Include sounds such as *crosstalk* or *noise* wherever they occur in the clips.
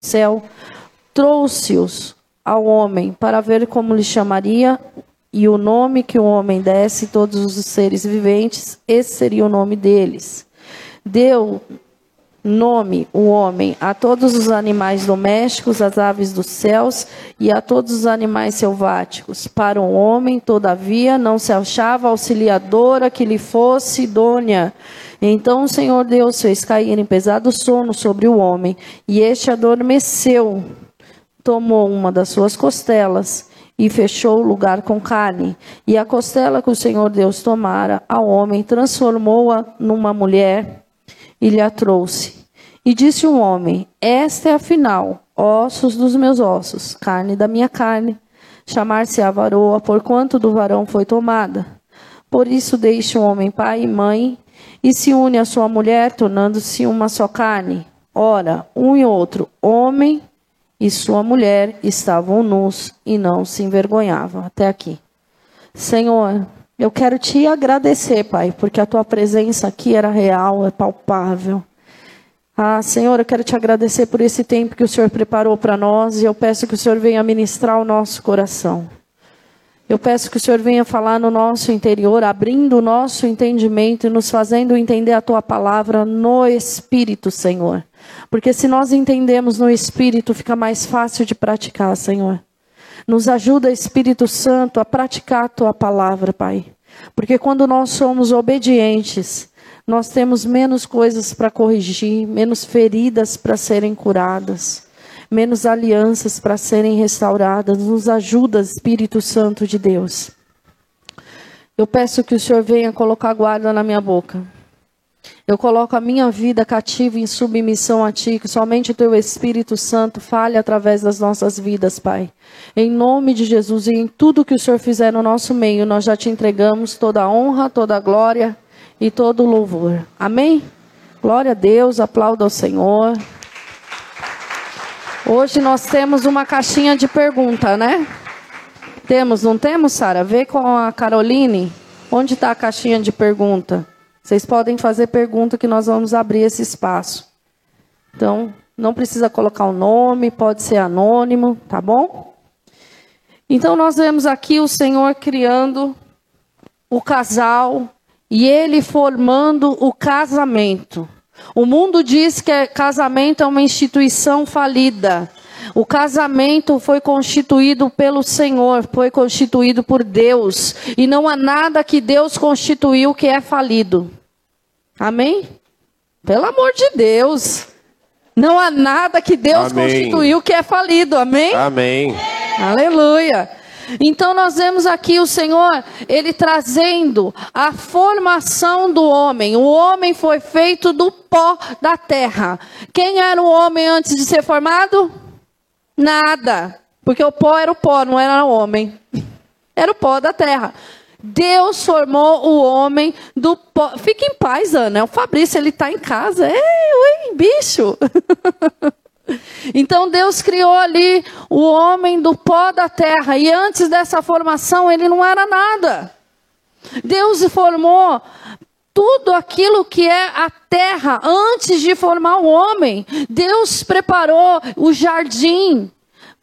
céu, trouxe-os ao homem para ver como lhe chamaria e o nome que o homem desse todos os seres viventes, esse seria o nome deles. Deu nome o homem a todos os animais domésticos, às aves dos céus e a todos os animais selváticos. Para o homem, todavia, não se achava auxiliadora que lhe fosse idônea. Então o Senhor Deus fez cair em pesado sono sobre o homem, e este adormeceu tomou uma das suas costelas e fechou o lugar com carne. E a costela que o Senhor Deus tomara ao homem, transformou-a numa mulher e lhe a trouxe. E disse o um homem: Esta é afinal ossos dos meus ossos, carne da minha carne. Chamar-se a varoa, porquanto do varão foi tomada. Por isso deixa o homem pai e mãe e se une à sua mulher, tornando-se uma só carne. Ora, um e outro, homem e sua mulher estavam nus e não se envergonhavam. Até aqui. Senhor, eu quero te agradecer, Pai, porque a tua presença aqui era real, é palpável. Ah, Senhor, eu quero te agradecer por esse tempo que o Senhor preparou para nós e eu peço que o Senhor venha ministrar o nosso coração. Eu peço que o Senhor venha falar no nosso interior, abrindo o nosso entendimento e nos fazendo entender a tua palavra no Espírito, Senhor. Porque se nós entendemos no Espírito, fica mais fácil de praticar, Senhor. Nos ajuda, Espírito Santo, a praticar a tua palavra, Pai. Porque quando nós somos obedientes, nós temos menos coisas para corrigir, menos feridas para serem curadas menos alianças para serem restauradas. Nos ajuda, Espírito Santo de Deus. Eu peço que o Senhor venha colocar guarda na minha boca. Eu coloco a minha vida cativa em submissão a Ti, que somente o Teu Espírito Santo fale através das nossas vidas, Pai. Em nome de Jesus e em tudo que o Senhor fizer no nosso meio, nós já te entregamos toda a honra, toda a glória e todo o louvor. Amém? Glória a Deus, aplauda ao Senhor. Hoje nós temos uma caixinha de pergunta, né? Temos, não temos, Sara? Vê com a Caroline. Onde está a caixinha de pergunta? Vocês podem fazer pergunta que nós vamos abrir esse espaço. Então, não precisa colocar o nome, pode ser anônimo, tá bom? Então, nós vemos aqui o Senhor criando o casal e ele formando o casamento. O mundo diz que casamento é uma instituição falida. O casamento foi constituído pelo Senhor, foi constituído por Deus. E não há nada que Deus constituiu que é falido. Amém? Pelo amor de Deus. Não há nada que Deus Amém. constituiu que é falido. Amém? Amém. Aleluia. Então nós vemos aqui o Senhor, ele trazendo a formação do homem. O homem foi feito do pó da terra. Quem era o homem antes de ser formado? Nada. Porque o pó era o pó, não era o homem. Era o pó da terra. Deus formou o homem do pó. Fique em paz, Ana. O Fabrício, ele está em casa. Ei, ui, bicho. *laughs* Então Deus criou ali o homem do pó da terra, e antes dessa formação ele não era nada. Deus formou tudo aquilo que é a terra antes de formar o homem. Deus preparou o jardim.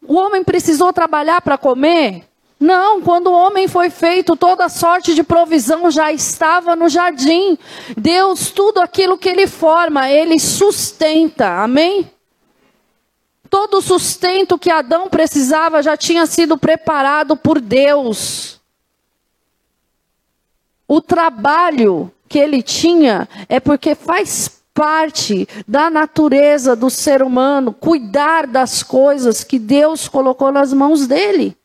O homem precisou trabalhar para comer? Não, quando o homem foi feito, toda sorte de provisão já estava no jardim. Deus, tudo aquilo que ele forma, ele sustenta. Amém? Todo o sustento que Adão precisava já tinha sido preparado por Deus. O trabalho que ele tinha é porque faz parte da natureza do ser humano cuidar das coisas que Deus colocou nas mãos dele.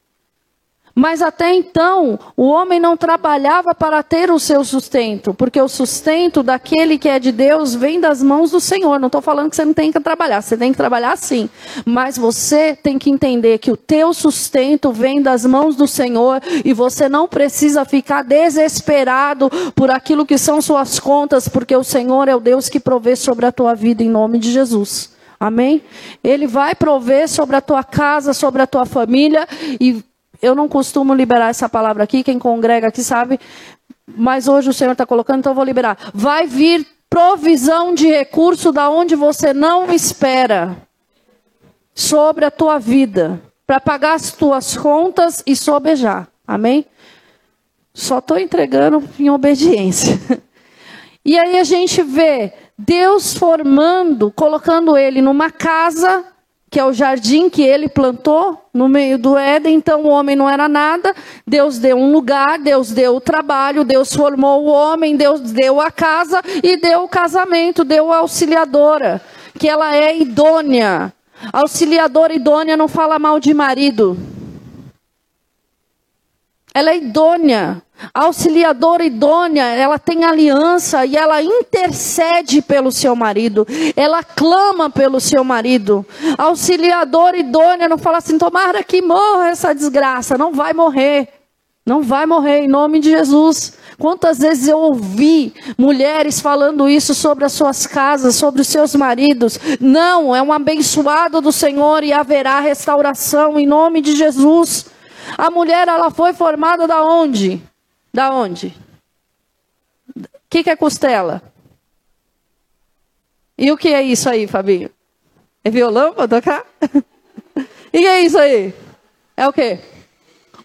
Mas até então, o homem não trabalhava para ter o seu sustento, porque o sustento daquele que é de Deus vem das mãos do Senhor. Não estou falando que você não tem que trabalhar, você tem que trabalhar sim. Mas você tem que entender que o teu sustento vem das mãos do Senhor e você não precisa ficar desesperado por aquilo que são suas contas, porque o Senhor é o Deus que provê sobre a tua vida em nome de Jesus. Amém? Ele vai prover sobre a tua casa, sobre a tua família e eu não costumo liberar essa palavra aqui, quem congrega aqui sabe, mas hoje o Senhor está colocando, então eu vou liberar. Vai vir provisão de recurso da onde você não espera. sobre a tua vida, para pagar as tuas contas e sobejar. Amém? Só estou entregando em obediência. *laughs* E aí a gente vê Deus formando, colocando ele numa casa, que é o jardim que ele plantou no meio do Éden. Então o homem não era nada. Deus deu um lugar, Deus deu o trabalho, Deus formou o homem, Deus deu a casa e deu o casamento, deu a auxiliadora, que ela é idônea. Auxiliadora idônea não fala mal de marido. Ela é idônea. A auxiliadora idônea, ela tem aliança e ela intercede pelo seu marido. Ela clama pelo seu marido. A auxiliadora idônea não fala assim: tomara que morra essa desgraça. Não vai morrer. Não vai morrer em nome de Jesus. Quantas vezes eu ouvi mulheres falando isso sobre as suas casas, sobre os seus maridos? Não, é um abençoado do Senhor e haverá restauração em nome de Jesus. A mulher, ela foi formada da onde? Da onde? O que, que é costela? E o que é isso aí, Fabinho? É violão para tocar? *laughs* e que é isso aí? É o quê?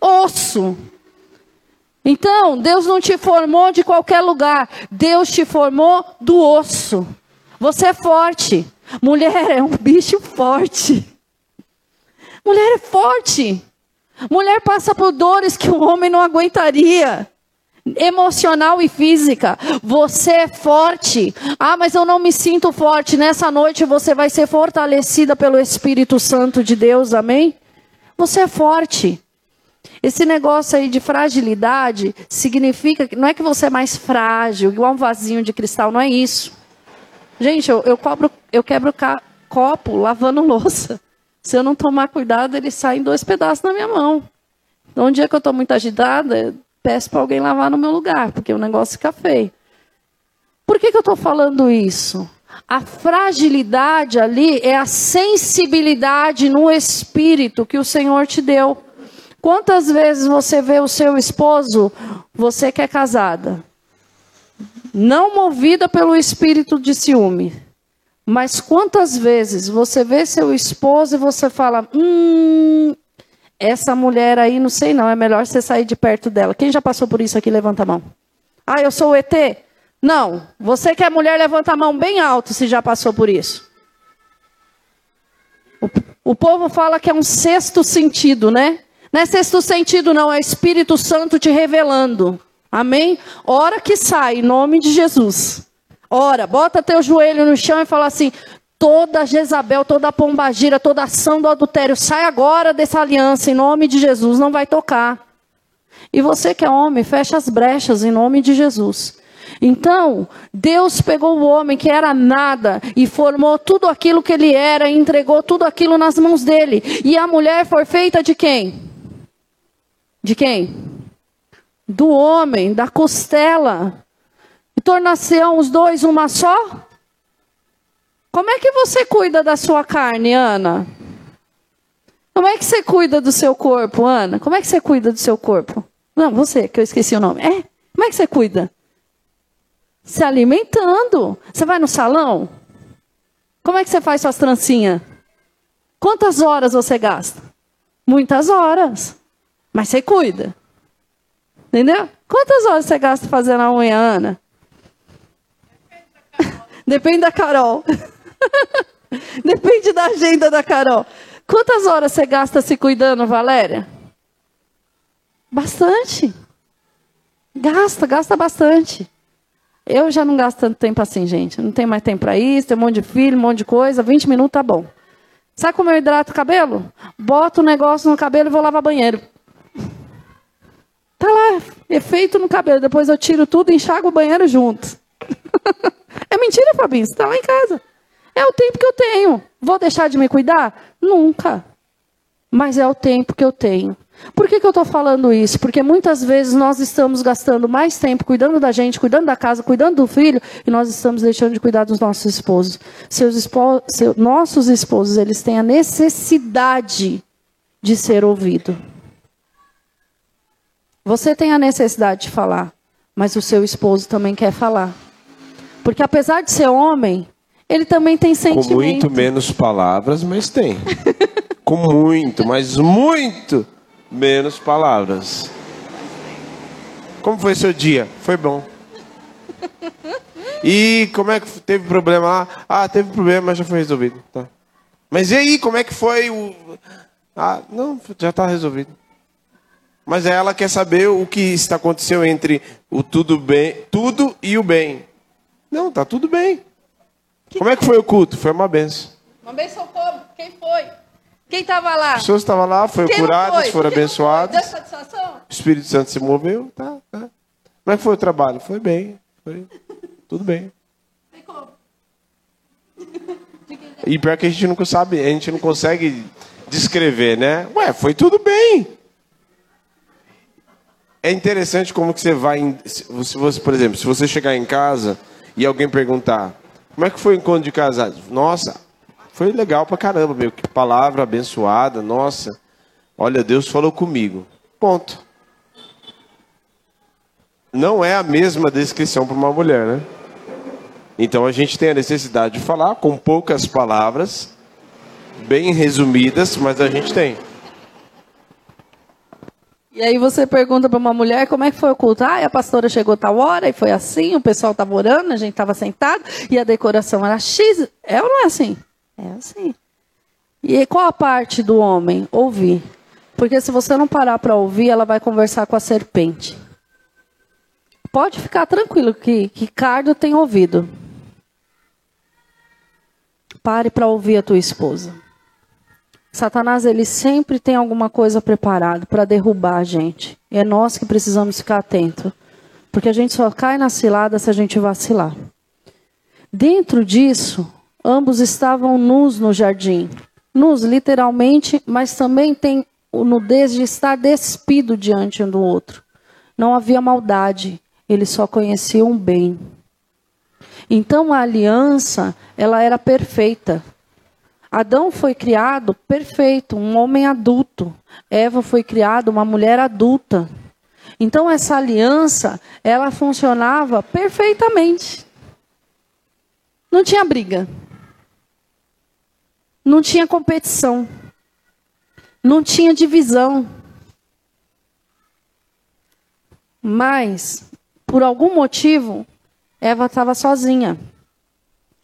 Osso. Então, Deus não te formou de qualquer lugar. Deus te formou do osso. Você é forte. Mulher é um bicho forte. Mulher é forte. Mulher passa por dores que o homem não aguentaria. Emocional e física. Você é forte. Ah, mas eu não me sinto forte. Nessa noite você vai ser fortalecida pelo Espírito Santo de Deus. Amém? Você é forte. Esse negócio aí de fragilidade significa que não é que você é mais frágil, igual um vasinho de cristal, não é isso. Gente, eu, eu, cobro, eu quebro copo lavando louça. Se eu não tomar cuidado, ele sai em dois pedaços na minha mão. Então, um dia que eu estou muito agitada, peço para alguém lavar no meu lugar, porque o negócio fica feio. Por que, que eu estou falando isso? A fragilidade ali é a sensibilidade no espírito que o Senhor te deu. Quantas vezes você vê o seu esposo, você que é casada, não movida pelo espírito de ciúme, mas quantas vezes você vê seu esposo e você fala: hum, essa mulher aí, não sei não, é melhor você sair de perto dela. Quem já passou por isso aqui, levanta a mão. Ah, eu sou o ET? Não. Você que é mulher, levanta a mão bem alto se já passou por isso. O, o povo fala que é um sexto sentido, né? Não é sexto sentido, não, é Espírito Santo te revelando. Amém? Hora que sai, em nome de Jesus. Ora, bota teu joelho no chão e fala assim: toda Jezabel, toda pombagira, toda ação do adultério, sai agora dessa aliança em nome de Jesus, não vai tocar. E você que é homem, fecha as brechas em nome de Jesus. Então, Deus pegou o homem que era nada e formou tudo aquilo que ele era e entregou tudo aquilo nas mãos dele. E a mulher foi feita de quem? De quem? Do homem, da costela tornar-se-ão os dois uma só? Como é que você cuida da sua carne, Ana? Como é que você cuida do seu corpo, Ana? Como é que você cuida do seu corpo? Não, você, que eu esqueci o nome. É? Como é que você cuida? Se alimentando. Você vai no salão? Como é que você faz suas trancinhas? Quantas horas você gasta? Muitas horas. Mas você cuida. Entendeu? Quantas horas você gasta fazendo a unha, Ana? *laughs* Depende da Carol. Depende da *laughs* agenda da Carol. Quantas horas você gasta se cuidando, Valéria? Bastante. Gasta, gasta bastante. Eu já não gasto tanto tempo assim, gente. Não tem mais tempo para isso, tem um monte de filho, um monte de coisa. 20 minutos tá bom. Sabe como eu hidrato o cabelo? Boto o um negócio no cabelo e vou lavar banheiro. Tá lá, efeito no cabelo. Depois eu tiro tudo e enxago o banheiro junto. *laughs* É mentira, Fabinho, você está lá em casa. É o tempo que eu tenho. Vou deixar de me cuidar? Nunca. Mas é o tempo que eu tenho. Por que, que eu estou falando isso? Porque muitas vezes nós estamos gastando mais tempo cuidando da gente, cuidando da casa, cuidando do filho, e nós estamos deixando de cuidar dos nossos esposos. Seus esposos seu, nossos esposos, eles têm a necessidade de ser ouvido. Você tem a necessidade de falar, mas o seu esposo também quer falar. Porque apesar de ser homem, ele também tem sentimento. Com muito menos palavras, mas tem. com muito, mas muito menos palavras. Como foi seu dia? Foi bom. E como é que teve problema lá? Ah, teve problema, mas já foi resolvido. Tá. Mas e aí, como é que foi o. Ah, não, já está resolvido. Mas ela quer saber o que está acontecendo entre o tudo bem, tudo e o bem. Não, tá tudo bem. Como é que foi o culto? Foi uma benção. Uma benção como? Quem foi? Quem estava lá? As pessoas estavam lá, foram Quem curadas, foi? foram abençoadas. Deu satisfação? O Espírito Santo se moveu, tá, tá. Como é que foi o trabalho? Foi bem, foi tudo bem. *laughs* E pior que a gente não sabe, a gente não consegue descrever, né? Ué, foi tudo bem. É interessante como que você vai, se você, por exemplo, se você chegar em casa e alguém perguntar, como é que foi o encontro de casados? Nossa, foi legal pra caramba, meu, que palavra abençoada, nossa. Olha, Deus falou comigo. Ponto. Não é a mesma descrição para uma mulher, né? Então a gente tem a necessidade de falar com poucas palavras, bem resumidas, mas a gente tem. E aí você pergunta para uma mulher como é que foi o culto. Ah, a pastora chegou tal hora e foi assim, o pessoal estava orando, a gente estava sentado e a decoração era X. É ou não é assim? É assim. E qual a parte do homem? Ouvir. Porque se você não parar para ouvir, ela vai conversar com a serpente. Pode ficar tranquilo que, que Cardo tem ouvido. Pare para ouvir a tua esposa. Satanás ele sempre tem alguma coisa preparado para derrubar a gente. E é nós que precisamos ficar atentos, porque a gente só cai na cilada se a gente vacilar. Dentro disso, ambos estavam nus no jardim, nus literalmente, mas também tem o nudez de estar despido diante um do outro. Não havia maldade, eles só conheciam o bem. Então a aliança, ela era perfeita. Adão foi criado perfeito, um homem adulto. Eva foi criada uma mulher adulta. Então essa aliança, ela funcionava perfeitamente. Não tinha briga. Não tinha competição. Não tinha divisão. Mas, por algum motivo, Eva estava sozinha.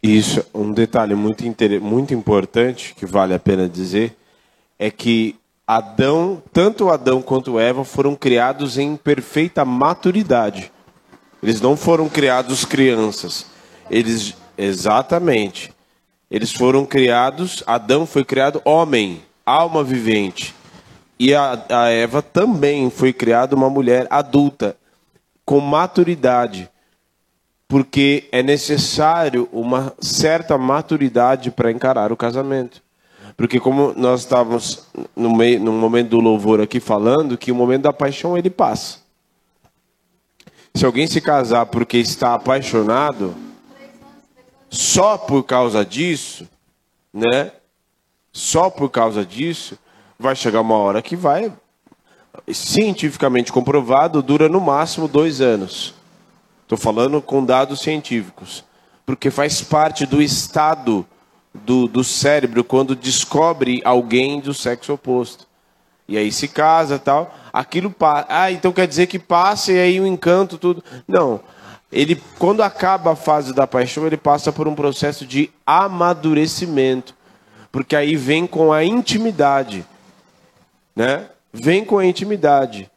Isso, um detalhe muito, muito importante que vale a pena dizer é que Adão, tanto Adão quanto Eva foram criados em perfeita maturidade. Eles não foram criados crianças. Eles exatamente. Eles foram criados, Adão foi criado homem, alma vivente. E a, a Eva também foi criada uma mulher adulta, com maturidade porque é necessário uma certa maturidade para encarar o casamento. Porque como nós estávamos no, meio, no momento do louvor aqui falando, que o momento da paixão ele passa. Se alguém se casar porque está apaixonado, só por causa disso, né? Só por causa disso, vai chegar uma hora que vai, cientificamente comprovado, dura no máximo dois anos. Estou falando com dados científicos. Porque faz parte do estado do, do cérebro quando descobre alguém do sexo oposto. E aí se casa tal. Aquilo passa. Ah, então quer dizer que passa e aí o encanto, tudo. Não. Ele, quando acaba a fase da paixão, ele passa por um processo de amadurecimento. Porque aí vem com a intimidade. Né? Vem com a intimidade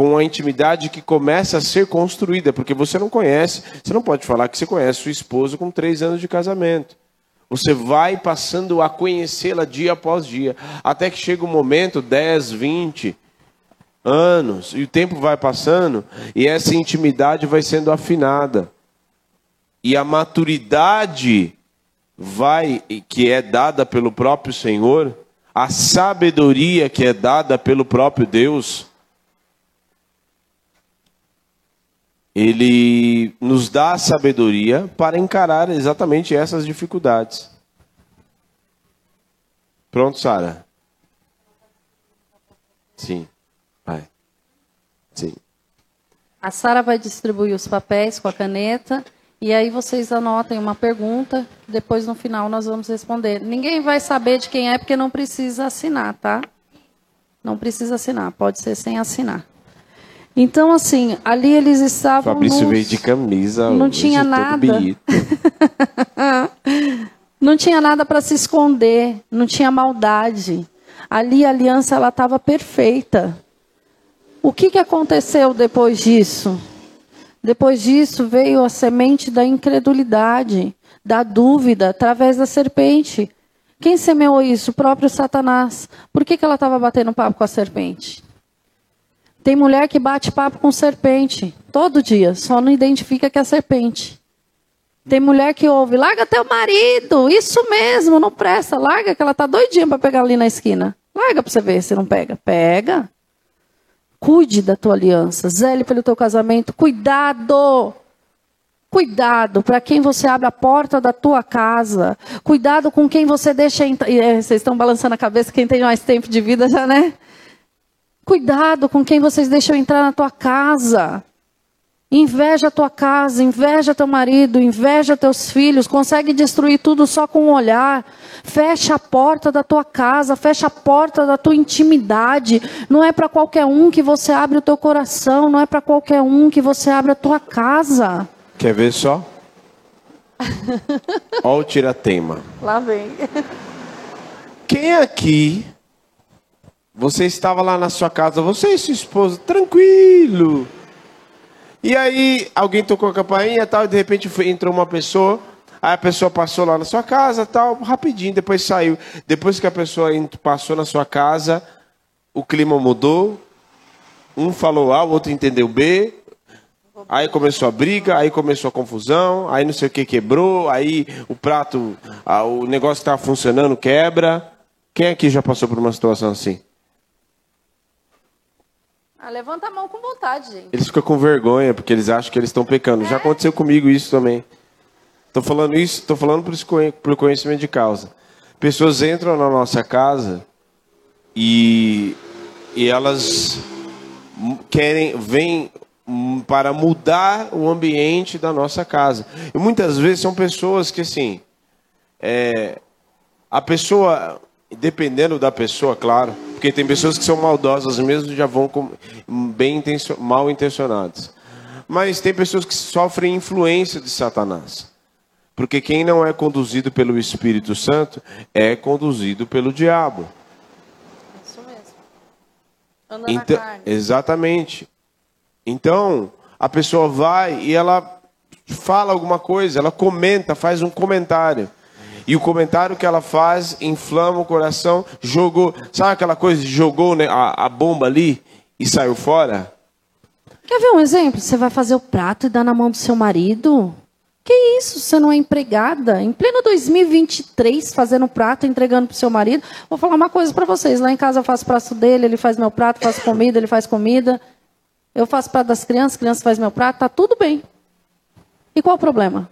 com a intimidade que começa a ser construída, porque você não conhece, você não pode falar que você conhece sua esposa com três anos de casamento. Você vai passando a conhecê-la dia após dia, até que chega um momento, 10, 20 anos, e o tempo vai passando, e essa intimidade vai sendo afinada. E a maturidade vai que é dada pelo próprio Senhor, a sabedoria que é dada pelo próprio Deus, ele nos dá sabedoria para encarar exatamente essas dificuldades. Pronto, Sara? Sim. Vai. Sim. A Sara vai distribuir os papéis com a caneta E aí vocês anotem uma pergunta, depois no final nós vamos responder. Ninguém vai saber de quem é porque não precisa assinar, tá? Não precisa assinar, pode ser sem assinar. Então, assim, ali eles estavam. Fabrício veio de camisa. Não tinha nada. *laughs* não tinha nada para se esconder, não tinha maldade. Ali a aliança ela estava perfeita. O que, que aconteceu depois disso? Depois disso veio a semente da incredulidade, da dúvida, através da serpente. Quem semeou isso? O próprio Satanás. Por que, que ela estava batendo papo com a serpente? Tem mulher que bate papo com serpente todo dia, só não identifica que é serpente. Tem mulher que ouve, larga teu marido, isso mesmo, não presta, larga que ela tá doidinha para pegar ali na esquina. Larga para você ver se não pega. Pega. Cuide da tua aliança, zele pelo teu casamento, cuidado. Cuidado para quem você abre a porta da tua casa. Cuidado com quem você deixa entrar. É, vocês estão balançando a cabeça, quem tem mais tempo de vida já, né? Cuidado com quem vocês deixam entrar na tua casa. Inveja a tua casa, inveja teu marido, inveja teus filhos, consegue destruir tudo só com um olhar. Fecha a porta da tua casa, fecha a porta da tua intimidade. Não é para qualquer um que você abre o teu coração, não é para qualquer um que você abre a tua casa. Quer ver só? *laughs* Olha o tiratema. Lá vem. Quem aqui você estava lá na sua casa, você e sua esposa, tranquilo. E aí alguém tocou a campainha tal, e de repente foi, entrou uma pessoa. Aí a pessoa passou lá na sua casa, tal, rapidinho, depois saiu. Depois que a pessoa passou na sua casa, o clima mudou. Um falou A, o outro entendeu B. Aí começou a briga, aí começou a confusão, aí não sei o que quebrou, aí o prato, o negócio estava funcionando, quebra. Quem aqui já passou por uma situação assim? Ah, levanta a mão com vontade, gente. Eles ficam com vergonha porque eles acham que eles estão pecando. É? Já aconteceu comigo isso também. Estou falando isso, estou falando por conhecimento de causa. Pessoas entram na nossa casa e, e elas querem, vêm para mudar o ambiente da nossa casa. E muitas vezes são pessoas que assim, é, a pessoa, dependendo da pessoa, claro, porque tem pessoas que são maldosas mesmo já vão com, bem intencio, mal intencionadas. Mas tem pessoas que sofrem influência de Satanás. Porque quem não é conduzido pelo Espírito Santo é conduzido pelo diabo. Isso mesmo. Anda então, na carne. Exatamente. Então, a pessoa vai e ela fala alguma coisa, ela comenta, faz um comentário. E o comentário que ela faz inflama o coração, jogou, sabe aquela coisa jogou né, a, a bomba ali e saiu fora? Quer ver um exemplo? Você vai fazer o prato e dar na mão do seu marido? Que isso? Você não é empregada? Em pleno 2023, fazendo prato, entregando para o seu marido. Vou falar uma coisa para vocês. Lá em casa eu faço prato dele, ele faz meu prato, faço comida, ele faz comida. Eu faço prato das crianças, crianças faz meu prato, tá tudo bem. E qual o problema?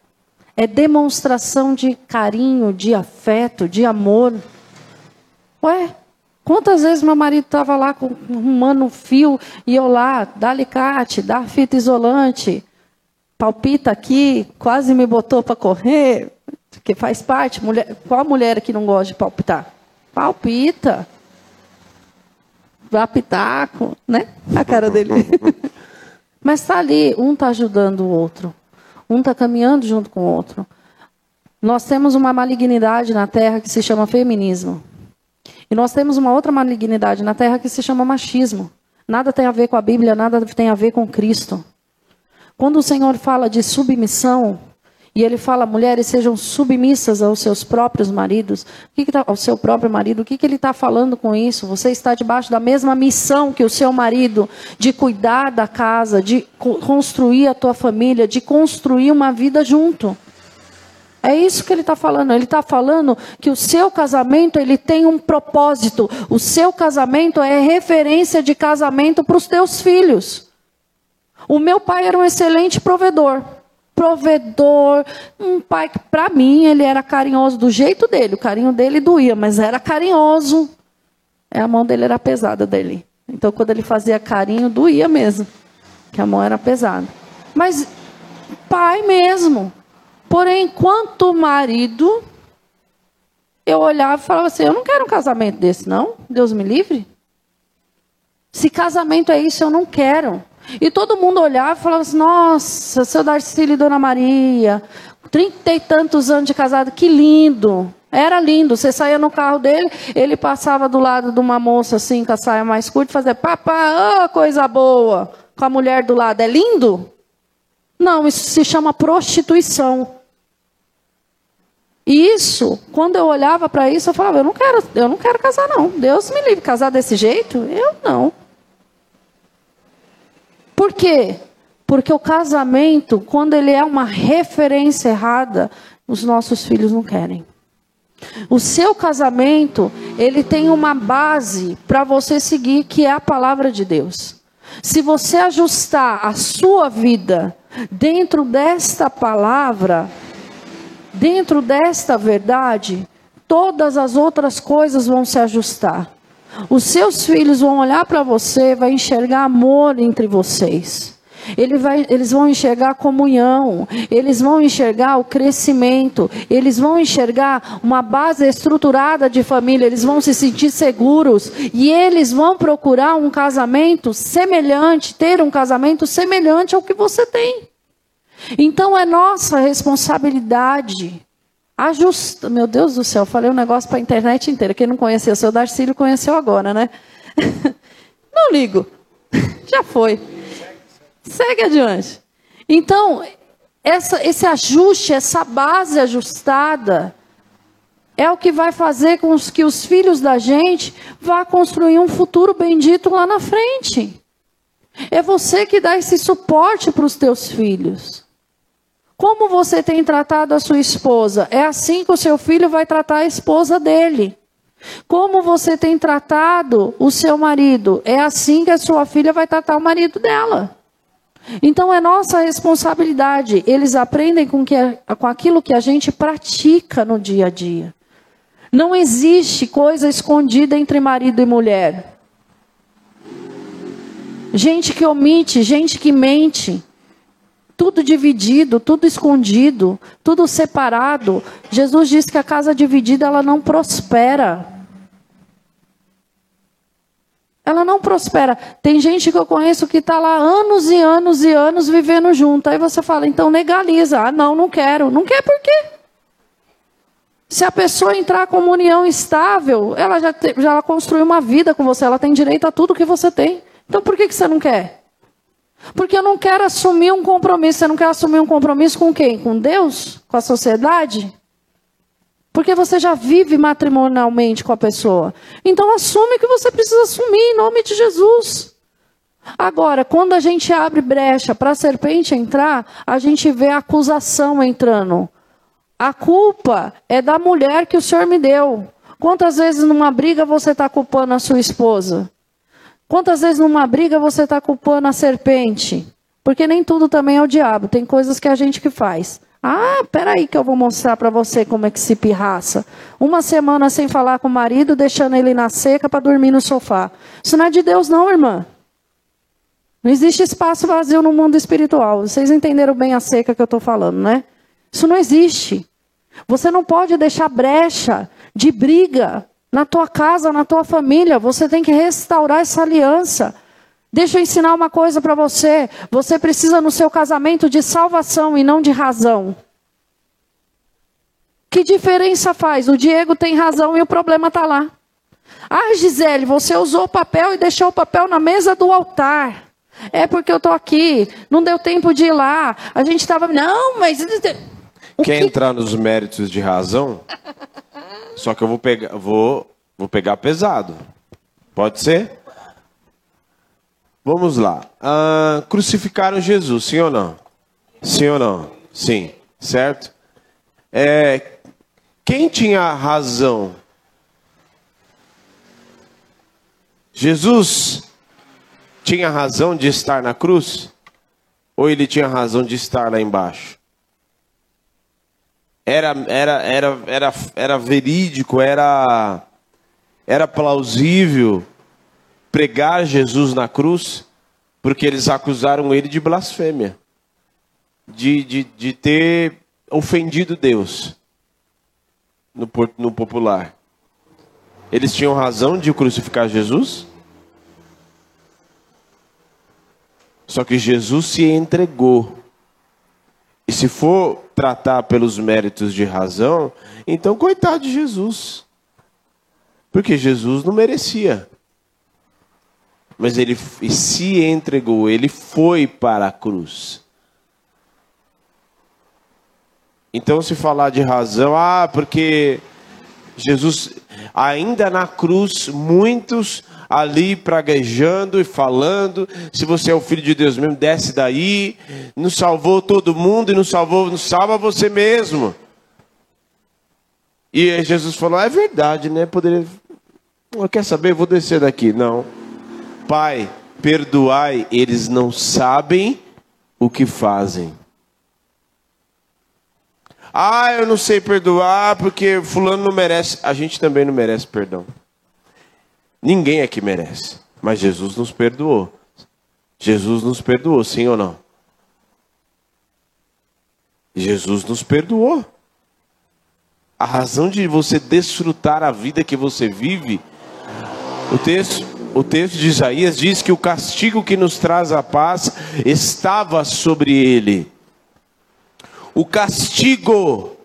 É demonstração de carinho, de afeto, de amor. Ué, quantas vezes meu marido estava lá com, arrumando um fio e eu lá, dá alicate, dá fita isolante, palpita aqui, quase me botou para correr, que faz parte. Mulher, qual mulher que não gosta de palpitar? Palpita. Dá pitaco, né? A cara dele. *laughs* Mas está ali, um está ajudando o outro. Um está caminhando junto com o outro. Nós temos uma malignidade na Terra que se chama feminismo. E nós temos uma outra malignidade na Terra que se chama machismo. Nada tem a ver com a Bíblia, nada tem a ver com Cristo. Quando o Senhor fala de submissão, e ele fala, mulheres sejam submissas aos seus próprios maridos, que que tá, ao seu próprio marido, o que, que ele está falando com isso? Você está debaixo da mesma missão que o seu marido, de cuidar da casa, de construir a tua família, de construir uma vida junto. É isso que ele está falando. Ele está falando que o seu casamento ele tem um propósito. O seu casamento é referência de casamento para os teus filhos. O meu pai era um excelente provedor provedor, um pai que, para mim, ele era carinhoso do jeito dele. O carinho dele doía, mas era carinhoso. É, a mão dele era pesada dele. Então, quando ele fazia carinho, doía mesmo. Que a mão era pesada. Mas, pai mesmo. Porém, quanto marido, eu olhava e falava assim: eu não quero um casamento desse, não. Deus me livre. Se casamento é isso, eu não quero. E todo mundo olhava e falava assim: nossa, seu Darcílio e Dona Maria, trinta e tantos anos de casado, que lindo. Era lindo. Você saía no carro dele, ele passava do lado de uma moça assim, com a saia mais curta, e fazia papá, oh, coisa boa. Com a mulher do lado. É lindo? Não, isso se chama prostituição. E isso, quando eu olhava para isso, eu falava, eu não quero, eu não quero casar não. Deus me livre, casar desse jeito? Eu não. Por quê? Porque o casamento, quando ele é uma referência errada, os nossos filhos não querem. O seu casamento, ele tem uma base para você seguir, que é a palavra de Deus. Se você ajustar a sua vida dentro desta palavra, dentro desta verdade, todas as outras coisas vão se ajustar. Os seus filhos vão olhar para você, vai enxergar amor entre vocês. Ele vai, eles vão enxergar comunhão, eles vão enxergar o crescimento, eles vão enxergar uma base estruturada de família, eles vão se sentir seguros e eles vão procurar um casamento semelhante, ter um casamento semelhante ao que você tem. Então é nossa responsabilidade. Ajusta, meu Deus do céu, falei um negócio para a internet inteira. Quem não conhecia o seu Darcílio conheceu agora, né? *laughs* Não ligo. *laughs* Já foi. Segue adiante. Então, essa, esse ajuste, essa base ajustada, é o que vai fazer com que os filhos da gente vá construir um futuro bendito lá na frente. É você que dá esse suporte para os teus filhos. Como você tem tratado a sua esposa? É assim que o seu filho vai tratar a esposa dele. Como você tem tratado o seu marido? É assim que a sua filha vai tratar o marido dela. Então é nossa responsabilidade. Eles aprendem com, que, com aquilo que a gente pratica no dia a dia. Não existe coisa escondida entre marido e mulher. Gente que omite, gente que mente tudo dividido, tudo escondido, tudo separado. Jesus disse que a casa dividida ela não prospera. Ela não prospera. Tem gente que eu conheço que está lá anos e anos e anos vivendo junto. Aí você fala, então legaliza. Ah, não, não quero. Não quer por quê? Se a pessoa entrar com comunhão estável, ela já, te, já construiu uma vida com você, ela tem direito a tudo que você tem. Então por que, que você não quer? Porque eu não quero assumir um compromisso. Você não quer assumir um compromisso com quem? Com Deus? Com a sociedade? Porque você já vive matrimonialmente com a pessoa. Então assume que você precisa assumir em nome de Jesus. Agora, quando a gente abre brecha para a serpente entrar, a gente vê a acusação entrando. A culpa é da mulher que o Senhor me deu. Quantas vezes numa briga você está culpando a sua esposa? Quantas vezes numa briga você está culpando a serpente? Porque nem tudo também é o diabo, tem coisas que a gente que faz. Ah, peraí que eu vou mostrar para você como é que se pirraça. Uma semana sem falar com o marido, deixando ele na seca para dormir no sofá. Isso não é de Deus não, irmã. Não existe espaço vazio no mundo espiritual. Vocês entenderam bem a seca que eu estou falando, né? Isso não existe. Você não pode deixar brecha de briga na tua casa, na tua família. Você tem que restaurar essa aliança. Deixa eu ensinar uma coisa para você. Você precisa no seu casamento de salvação e não de razão. Que diferença faz? O Diego tem razão e o problema está lá. Ah, Gisele, você usou o papel e deixou o papel na mesa do altar. É porque eu estou aqui, não deu tempo de ir lá. A gente estava. Não, mas. O Quer que... entrar nos méritos de razão? Só que eu vou pegar, vou, vou pegar pesado. Pode ser? Vamos lá. Ah, crucificaram Jesus, sim ou não? Sim ou não? Sim, certo? É, quem tinha razão? Jesus tinha razão de estar na cruz? Ou ele tinha razão de estar lá embaixo? Era, era, era, era, era verídico, era, era plausível pregar Jesus na cruz, porque eles acusaram ele de blasfêmia, de, de, de ter ofendido Deus no, no popular. Eles tinham razão de crucificar Jesus? Só que Jesus se entregou. E se for tratar pelos méritos de razão, então coitado de Jesus. Porque Jesus não merecia. Mas ele se entregou, ele foi para a cruz. Então, se falar de razão, ah, porque Jesus, ainda na cruz, muitos ali praguejando e falando: se você é o filho de Deus mesmo, desce daí. Não salvou todo mundo e não salvou, não salva você mesmo. E Jesus falou: é verdade, né? Poderia. Quer saber? Vou descer daqui. Não. Pai, perdoai, eles não sabem o que fazem. Ah, eu não sei perdoar porque fulano não merece. A gente também não merece perdão. Ninguém aqui merece. Mas Jesus nos perdoou. Jesus nos perdoou, sim ou não? Jesus nos perdoou. A razão de você desfrutar a vida que você vive, o texto, o texto de Isaías diz que o castigo que nos traz a paz estava sobre ele o castigo.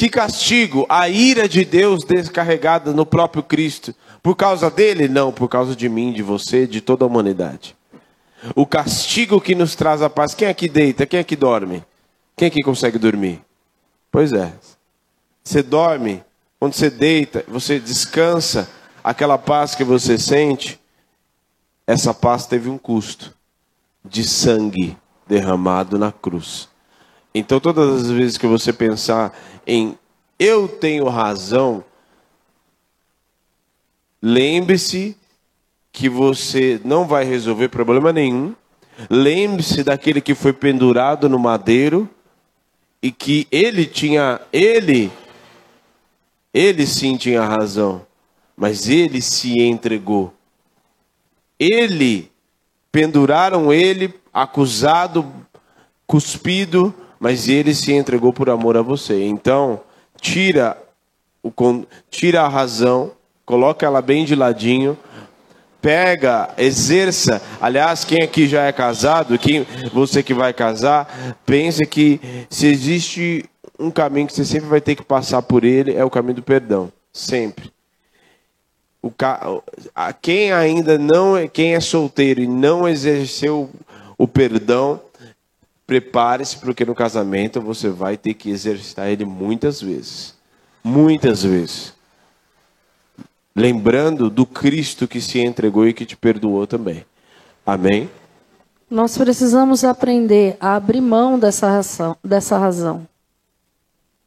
Que castigo? A ira de Deus descarregada no próprio Cristo. Por causa dele? Não, por causa de mim, de você, de toda a humanidade. O castigo que nos traz a paz. Quem aqui deita? Quem aqui dorme? Quem aqui consegue dormir? Pois é. Você dorme, quando você deita, você descansa, aquela paz que você sente, essa paz teve um custo de sangue derramado na cruz. Então, todas as vezes que você pensar em eu tenho razão, lembre-se que você não vai resolver problema nenhum. Lembre-se daquele que foi pendurado no madeiro e que ele tinha, ele, ele sim tinha razão, mas ele se entregou. Ele, penduraram ele acusado, cuspido, mas ele se entregou por amor a você. Então, tira o tira a razão, coloca ela bem de ladinho, pega, exerça. Aliás, quem aqui já é casado, quem você que vai casar, pense que se existe um caminho que você sempre vai ter que passar por ele, é o caminho do perdão, sempre. O ca... Quem ainda não é, quem é solteiro e não exerceu o perdão, prepare-se porque no casamento você vai ter que exercitar ele muitas vezes. Muitas vezes. Lembrando do Cristo que se entregou e que te perdoou também. Amém? Nós precisamos aprender a abrir mão dessa razão, dessa razão.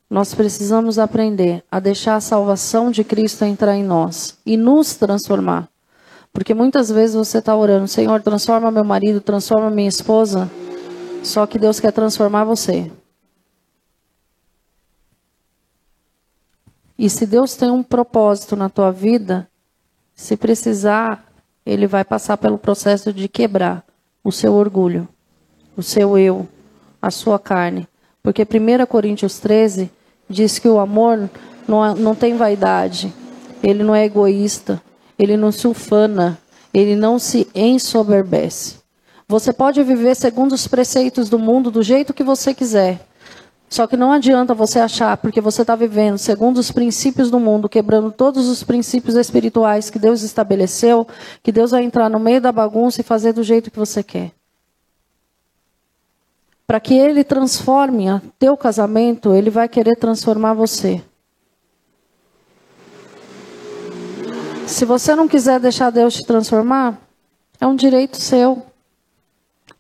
Nós precisamos aprender a deixar a salvação de Cristo entrar em nós e nos transformar. Porque muitas vezes você está orando, Senhor, transforma meu marido, transforma minha esposa. Só que Deus quer transformar você. E se Deus tem um propósito na tua vida, se precisar, Ele vai passar pelo processo de quebrar o seu orgulho, o seu eu, a sua carne. Porque 1 Coríntios 13 diz que o amor não, não tem vaidade, ele não é egoísta, ele não se ufana, ele não se ensoberbece. Você pode viver segundo os preceitos do mundo do jeito que você quiser. Só que não adianta você achar, porque você está vivendo segundo os princípios do mundo, quebrando todos os princípios espirituais que Deus estabeleceu, que Deus vai entrar no meio da bagunça e fazer do jeito que você quer. Para que Ele transforme o teu casamento, Ele vai querer transformar você. Se você não quiser deixar Deus te transformar, é um direito seu.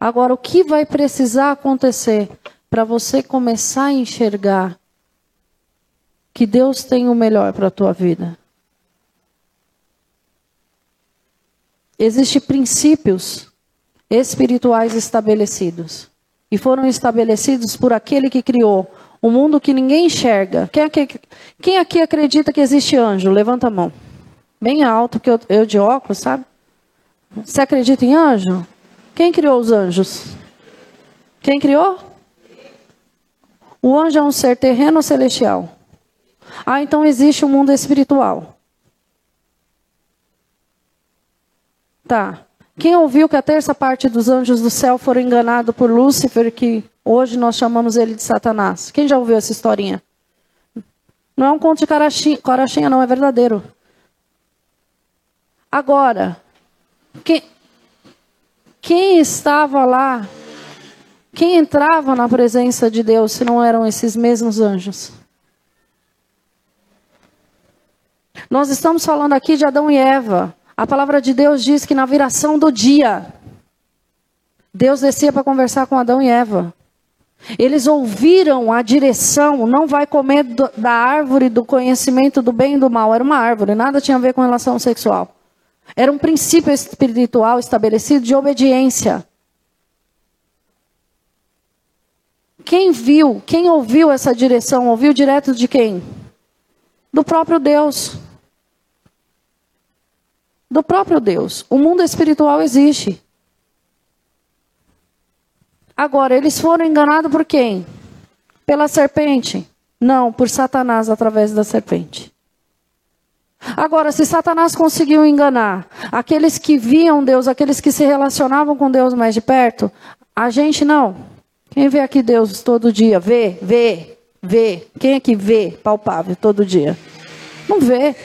Agora, o que vai precisar acontecer para você começar a enxergar que Deus tem o melhor para a tua vida? Existem princípios espirituais estabelecidos. E foram estabelecidos por aquele que criou um mundo que ninguém enxerga. Quem aqui, quem aqui acredita que existe anjo? Levanta a mão bem alto, que eu, eu de óculos, sabe? Você acredita em anjo? Quem criou os anjos? Quem criou? O anjo é um ser terreno ou celestial? Ah, então existe um mundo espiritual. Tá. Quem ouviu que a terça parte dos anjos do céu foram enganados por Lúcifer, que hoje nós chamamos ele de Satanás? Quem já ouviu essa historinha? Não é um conto de carachinha, não, é verdadeiro. Agora, quem, quem estava lá, quem entrava na presença de Deus se não eram esses mesmos anjos? Nós estamos falando aqui de Adão e Eva. A palavra de Deus diz que na viração do dia, Deus descia para conversar com Adão e Eva. Eles ouviram a direção, não vai comer do, da árvore do conhecimento do bem e do mal. Era uma árvore, nada tinha a ver com relação sexual. Era um princípio espiritual estabelecido de obediência. Quem viu, quem ouviu essa direção, ouviu direto de quem? Do próprio Deus do próprio Deus. O mundo espiritual existe. Agora, eles foram enganados por quem? Pela serpente? Não, por Satanás através da serpente. Agora, se Satanás conseguiu enganar aqueles que viam Deus, aqueles que se relacionavam com Deus mais de perto, a gente não. Quem vê aqui Deus todo dia? Vê, vê, vê. Quem é que vê palpável todo dia? Não vê.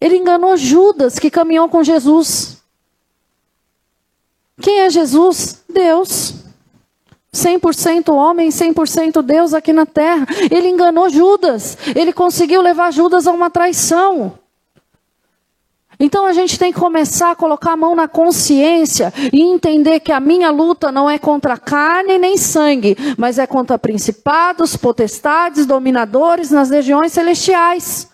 Ele enganou Judas, que caminhou com Jesus. Quem é Jesus? Deus. 100% homem, 100% Deus aqui na terra. Ele enganou Judas. Ele conseguiu levar Judas a uma traição. Então a gente tem que começar a colocar a mão na consciência e entender que a minha luta não é contra carne nem sangue, mas é contra principados, potestades, dominadores nas regiões celestiais.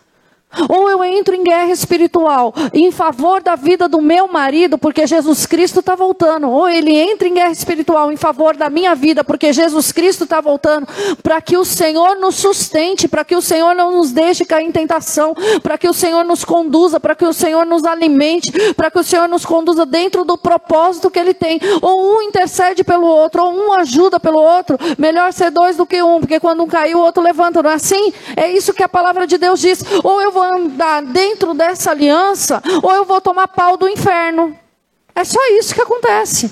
Ou eu entro em guerra espiritual em favor da vida do meu marido, porque Jesus Cristo está voltando. Ou ele entra em guerra espiritual em favor da minha vida, porque Jesus Cristo está voltando. Para que o Senhor nos sustente, para que o Senhor não nos deixe cair em tentação, para que o Senhor nos conduza, para que o Senhor nos alimente, para que o Senhor nos conduza dentro do propósito que Ele tem. Ou um intercede pelo outro, ou um ajuda pelo outro. Melhor ser dois do que um, porque quando um caiu, o outro levanta. Não é assim? É isso que a palavra de Deus diz. Ou eu vou andar dentro dessa aliança, ou eu vou tomar pau do inferno. É só isso que acontece.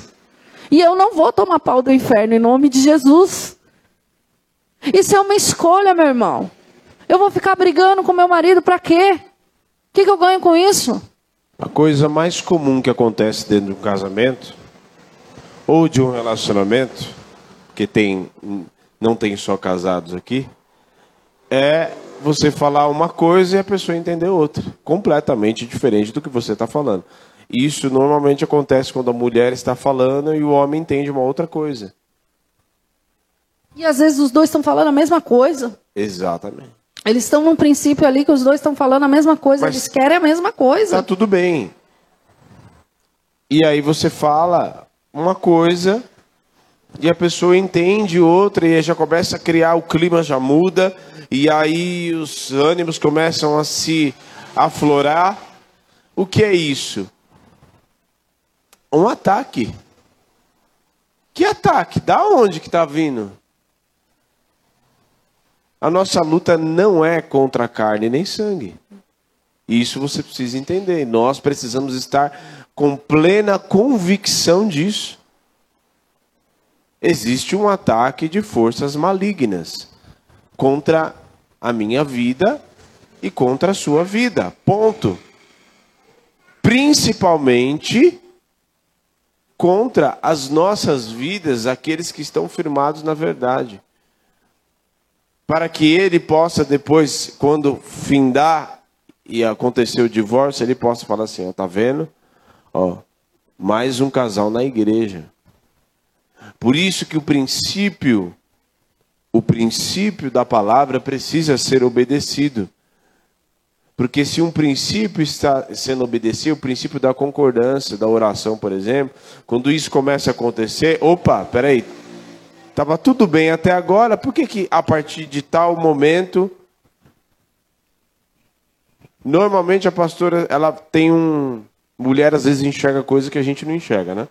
E eu não vou tomar pau do inferno em nome de Jesus. Isso é uma escolha, meu irmão. Eu vou ficar brigando com meu marido para quê? O que, que eu ganho com isso? A coisa mais comum que acontece dentro de um casamento ou de um relacionamento, que tem não tem só casados aqui, é você falar uma coisa e a pessoa entender outra, completamente diferente do que você está falando. Isso normalmente acontece quando a mulher está falando e o homem entende uma outra coisa. E às vezes os dois estão falando a mesma coisa. Exatamente. Eles estão num princípio ali que os dois estão falando a mesma coisa, Mas eles querem a mesma coisa. Tá tudo bem. E aí você fala uma coisa e a pessoa entende outra e já começa a criar, o clima já muda, e aí os ânimos começam a se aflorar. O que é isso? Um ataque. Que ataque? Da onde que está vindo? A nossa luta não é contra carne nem sangue. Isso você precisa entender. Nós precisamos estar com plena convicção disso existe um ataque de forças malignas contra a minha vida e contra a sua vida. Ponto. Principalmente contra as nossas vidas, aqueles que estão firmados na verdade. Para que ele possa depois, quando findar e acontecer o divórcio, ele possa falar assim, ó, tá vendo? Ó, mais um casal na igreja. Por isso que o princípio, o princípio da palavra precisa ser obedecido. Porque se um princípio está sendo obedecido, o princípio da concordância, da oração, por exemplo, quando isso começa a acontecer, opa, peraí, estava tudo bem até agora, por que, que a partir de tal momento. Normalmente a pastora, ela tem um. Mulher às vezes enxerga coisa que a gente não enxerga, né?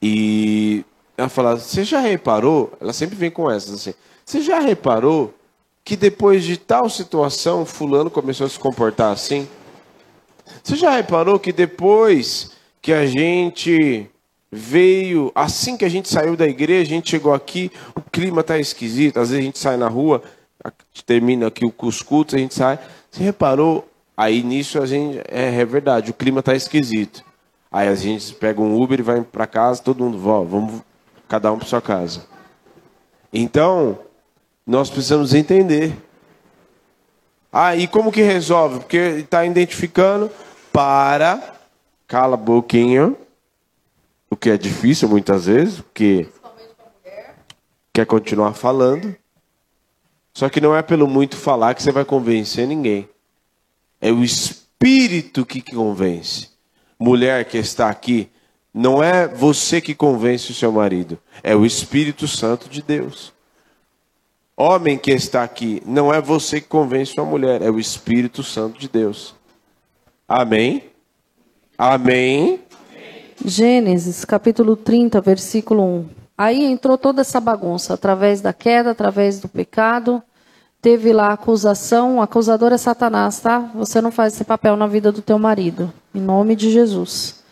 E ela fala: Você já reparou? Ela sempre vem com essas assim. Você já reparou que depois de tal situação, Fulano começou a se comportar assim? Você já reparou que depois que a gente veio, assim que a gente saiu da igreja, a gente chegou aqui, o clima está esquisito. Às vezes a gente sai na rua, termina aqui os cultos, a gente sai. Você reparou? Aí nisso a gente é, é verdade, o clima está esquisito. Aí a gente pega um Uber e vai para casa, todo mundo, vó, vamos cada um para sua casa. Então, nós precisamos entender. Ah, e como que resolve? Porque está identificando para, cala a boquinha, o que é difícil muitas vezes, porque quer continuar falando. Só que não é pelo muito falar que você vai convencer ninguém. É o Espírito que convence. Mulher que está aqui, não é você que convence o seu marido, é o Espírito Santo de Deus. Homem que está aqui, não é você que convence sua mulher, é o Espírito Santo de Deus. Amém? Amém? Gênesis capítulo 30, versículo 1. Aí entrou toda essa bagunça, através da queda, através do pecado. Teve lá acusação, o acusador é Satanás, tá? Você não faz esse papel na vida do teu marido, em nome de Jesus.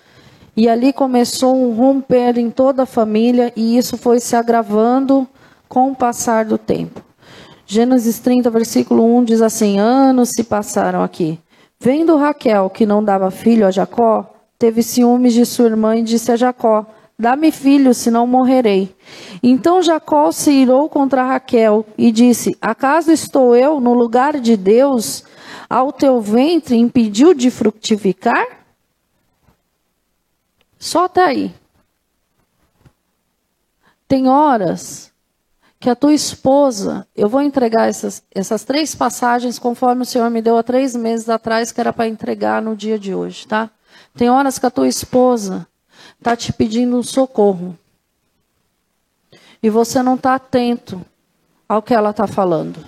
E ali começou um romper em toda a família e isso foi se agravando com o passar do tempo. Gênesis 30, versículo 1 diz assim: Anos se passaram aqui. Vendo Raquel que não dava filho a Jacó, teve ciúmes de sua irmã e disse a Jacó: Dá-me filho, senão morrerei. Então Jacó se irou contra Raquel e disse: Acaso estou eu no lugar de Deus? Ao teu ventre impediu de frutificar? Só até aí. Tem horas que a tua esposa, eu vou entregar essas, essas três passagens conforme o Senhor me deu há três meses atrás, que era para entregar no dia de hoje, tá? Tem horas que a tua esposa está te pedindo um socorro. E você não está atento ao que ela está falando.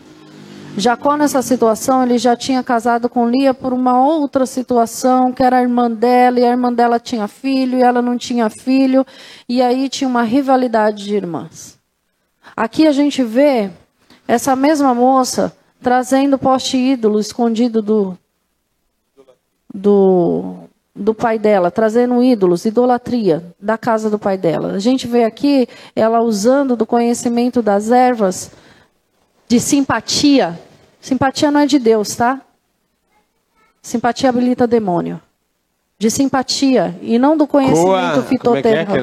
Jacó, nessa situação, ele já tinha casado com Lia por uma outra situação, que era a irmã dela, e a irmã dela tinha filho, e ela não tinha filho, e aí tinha uma rivalidade de irmãs. Aqui a gente vê essa mesma moça trazendo poste ídolo escondido do, do, do pai dela, trazendo ídolos, idolatria da casa do pai dela. A gente vê aqui ela usando do conhecimento das ervas de simpatia Simpatia não é de Deus, tá? Simpatia habilita demônio. De simpatia e não do conhecimento fitoterápico.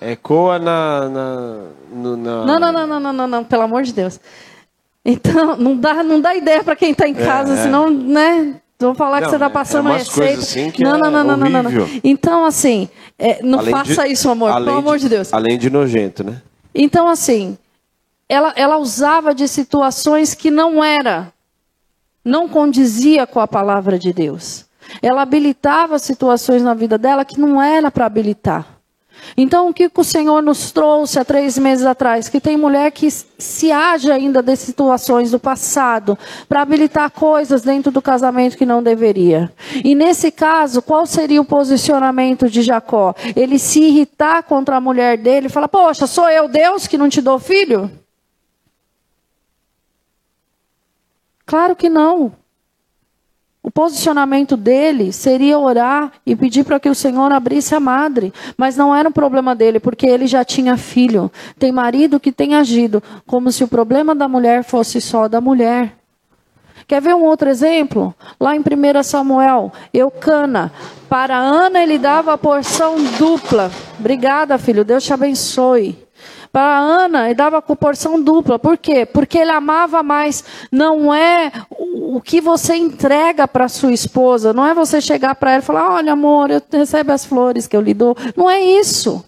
É, é coa na, na, no, na... Não, não, não, não, não, não, não, pelo amor de Deus. Então, não dá, não dá ideia para quem está em é, casa, é, senão, né? Vou falar que você está passando é, é a receita. Assim não, não, não, não, não, não, Então, assim, é, não faça isso, amor, pelo amor de Deus. Além de nojento, né? Então, assim, ela, ela usava de situações que não era, não condizia com a palavra de Deus. Ela habilitava situações na vida dela que não era para habilitar. Então, o que o Senhor nos trouxe há três meses atrás? Que tem mulher que se age ainda de situações do passado para habilitar coisas dentro do casamento que não deveria. E nesse caso, qual seria o posicionamento de Jacó? Ele se irritar contra a mulher dele e falar: Poxa, sou eu Deus que não te dou filho? Claro que não. Posicionamento dele seria orar e pedir para que o Senhor abrisse a madre. Mas não era um problema dele, porque ele já tinha filho. Tem marido que tem agido como se o problema da mulher fosse só da mulher. Quer ver um outro exemplo? Lá em 1 Samuel, Eucana. Para Ana ele dava a porção dupla. Obrigada, filho. Deus te abençoe. Para Ana, ele dava com porção dupla. Por quê? Porque ele amava mais. Não é o que você entrega para sua esposa. Não é você chegar para ela e falar: Olha, amor, eu recebe as flores que eu lhe dou. Não é isso.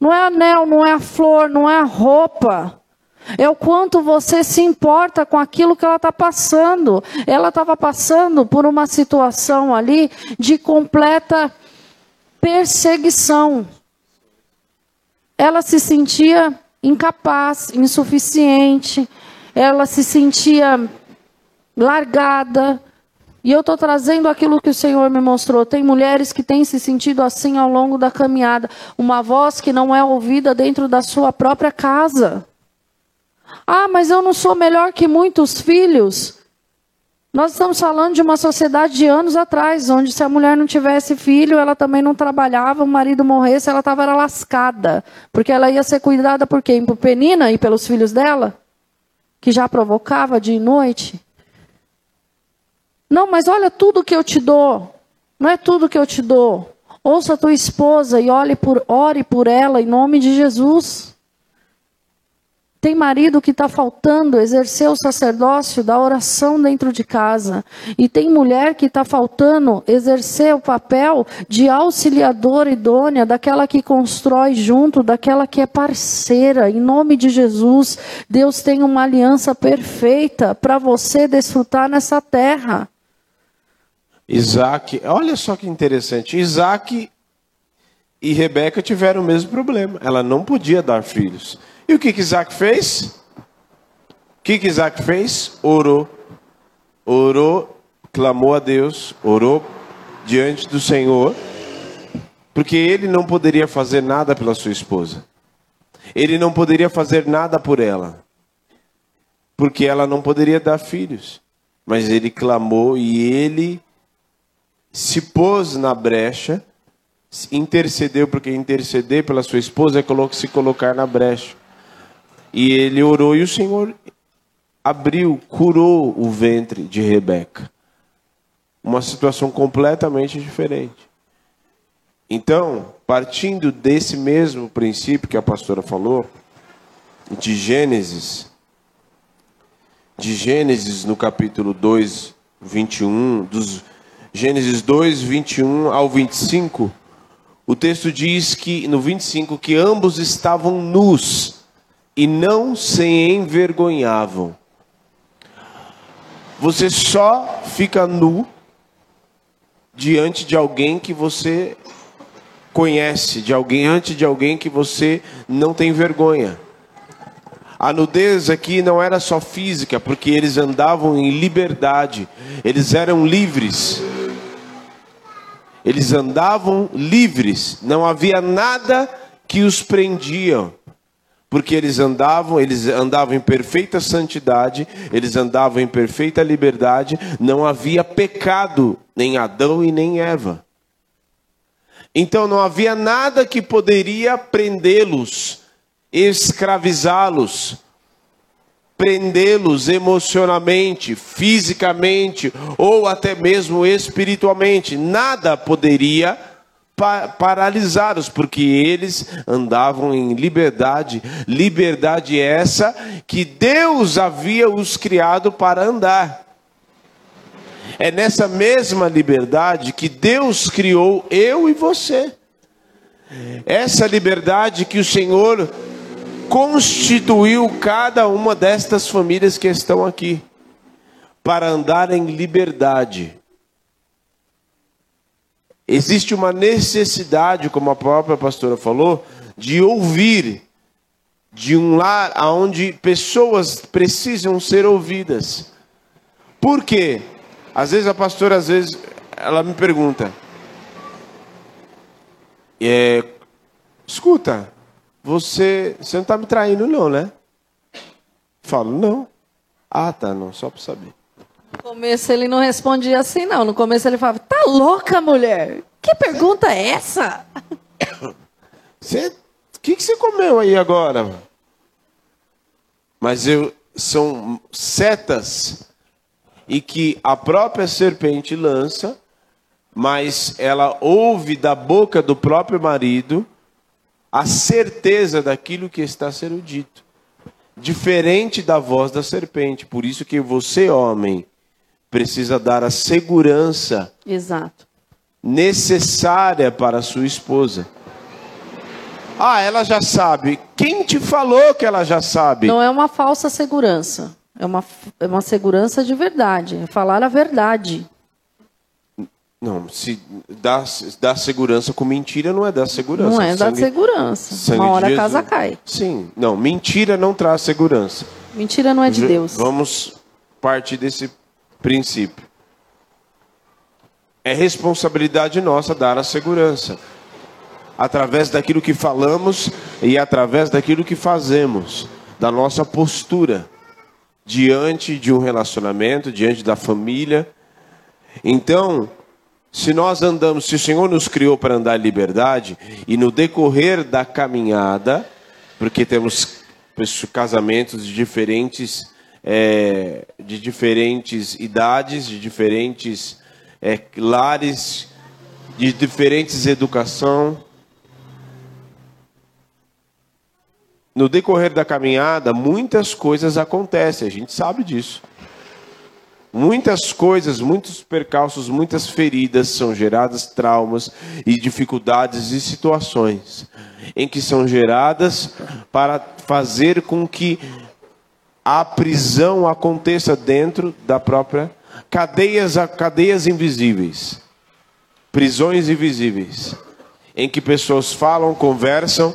Não é anel, não é a flor, não é a roupa. É o quanto você se importa com aquilo que ela está passando. Ela estava passando por uma situação ali de completa perseguição ela se sentia incapaz, insuficiente, ela se sentia largada, E eu estou trazendo aquilo que o Senhor me mostrou. Tem mulheres que têm se sentido assim ao longo da caminhada. Uma voz que não é ouvida dentro da sua própria casa. Ah, mas eu não sou melhor que muitos filhos. Nós estamos falando de uma sociedade de anos atrás, onde se a mulher não tivesse filho, ela também não trabalhava, o marido morresse, ela estava lascada. Porque ela ia ser cuidada por quem? Por Penina e pelos filhos dela? Que já provocava dia e noite? Não, mas olha tudo que eu te dou. Não é tudo que eu te dou. Ouça a tua esposa e ore por, ore por ela em nome de Jesus. Tem marido que está faltando exercer o sacerdócio da oração dentro de casa. E tem mulher que está faltando exercer o papel de auxiliadora idônea, daquela que constrói junto, daquela que é parceira. Em nome de Jesus, Deus tem uma aliança perfeita para você desfrutar nessa terra. Isaac, olha só que interessante. Isaac e Rebeca tiveram o mesmo problema. Ela não podia dar filhos. E o que, que Isaac fez? O que, que Isaac fez? Orou. Orou, clamou a Deus, orou diante do Senhor, porque ele não poderia fazer nada pela sua esposa. Ele não poderia fazer nada por ela, porque ela não poderia dar filhos. Mas ele clamou e ele se pôs na brecha, intercedeu, porque interceder pela sua esposa é se colocar na brecha. E ele orou e o Senhor abriu, curou o ventre de Rebeca. Uma situação completamente diferente. Então, partindo desse mesmo princípio que a pastora falou, de Gênesis, de Gênesis no capítulo 2, 21, dos Gênesis 2, 21 ao 25, o texto diz que, no 25, que ambos estavam nus e não se envergonhavam. Você só fica nu diante de alguém que você conhece, de alguém antes de alguém que você não tem vergonha. A nudez aqui não era só física, porque eles andavam em liberdade, eles eram livres. Eles andavam livres, não havia nada que os prendiam porque eles andavam, eles andavam em perfeita santidade, eles andavam em perfeita liberdade, não havia pecado nem Adão e nem Eva. Então não havia nada que poderia prendê-los, escravizá-los, prendê-los emocionalmente, fisicamente ou até mesmo espiritualmente. Nada poderia paralisados, porque eles andavam em liberdade, liberdade essa que Deus havia os criado para andar. É nessa mesma liberdade que Deus criou eu e você. Essa liberdade que o Senhor constituiu cada uma destas famílias que estão aqui para andar em liberdade Existe uma necessidade, como a própria pastora falou, de ouvir de um lar onde pessoas precisam ser ouvidas. Por quê? Às vezes a pastora, às vezes, ela me pergunta: é, escuta, você, você não está me traindo, não, né? Falo, não. Ah, tá, não, só para saber. No começo ele não respondia assim, não. No começo ele falava: Tá louca, mulher? Que pergunta é essa? *coughs* Você, o que, que você comeu aí agora? Mas eu, são setas e que a própria serpente lança, mas ela ouve da boca do próprio marido a certeza daquilo que está sendo dito. Diferente da voz da serpente. Por isso que você, homem, precisa dar a segurança Exato. necessária para a sua esposa. Ah, ela já sabe. Quem te falou que ela já sabe? Não é uma falsa segurança. É uma, é uma segurança de verdade. É falar a verdade. Não, se dá, dá segurança com mentira não é dar segurança. Não é dar segurança. Uma hora a casa cai. Sim, não, mentira não traz segurança. Mentira não é de Deus. Vamos partir desse princípio. É responsabilidade nossa dar a segurança. Através daquilo que falamos e através daquilo que fazemos, da nossa postura diante de um relacionamento, diante da família. Então, se nós andamos, se o Senhor nos criou para andar em liberdade, e no decorrer da caminhada, porque temos casamentos de diferentes, é, de diferentes idades, de diferentes é, lares, de diferentes educação. No decorrer da caminhada, muitas coisas acontecem, a gente sabe disso. Muitas coisas, muitos percalços, muitas feridas são geradas, traumas e dificuldades e situações em que são geradas para fazer com que a prisão aconteça dentro da própria cadeias, cadeias invisíveis, prisões invisíveis, em que pessoas falam, conversam,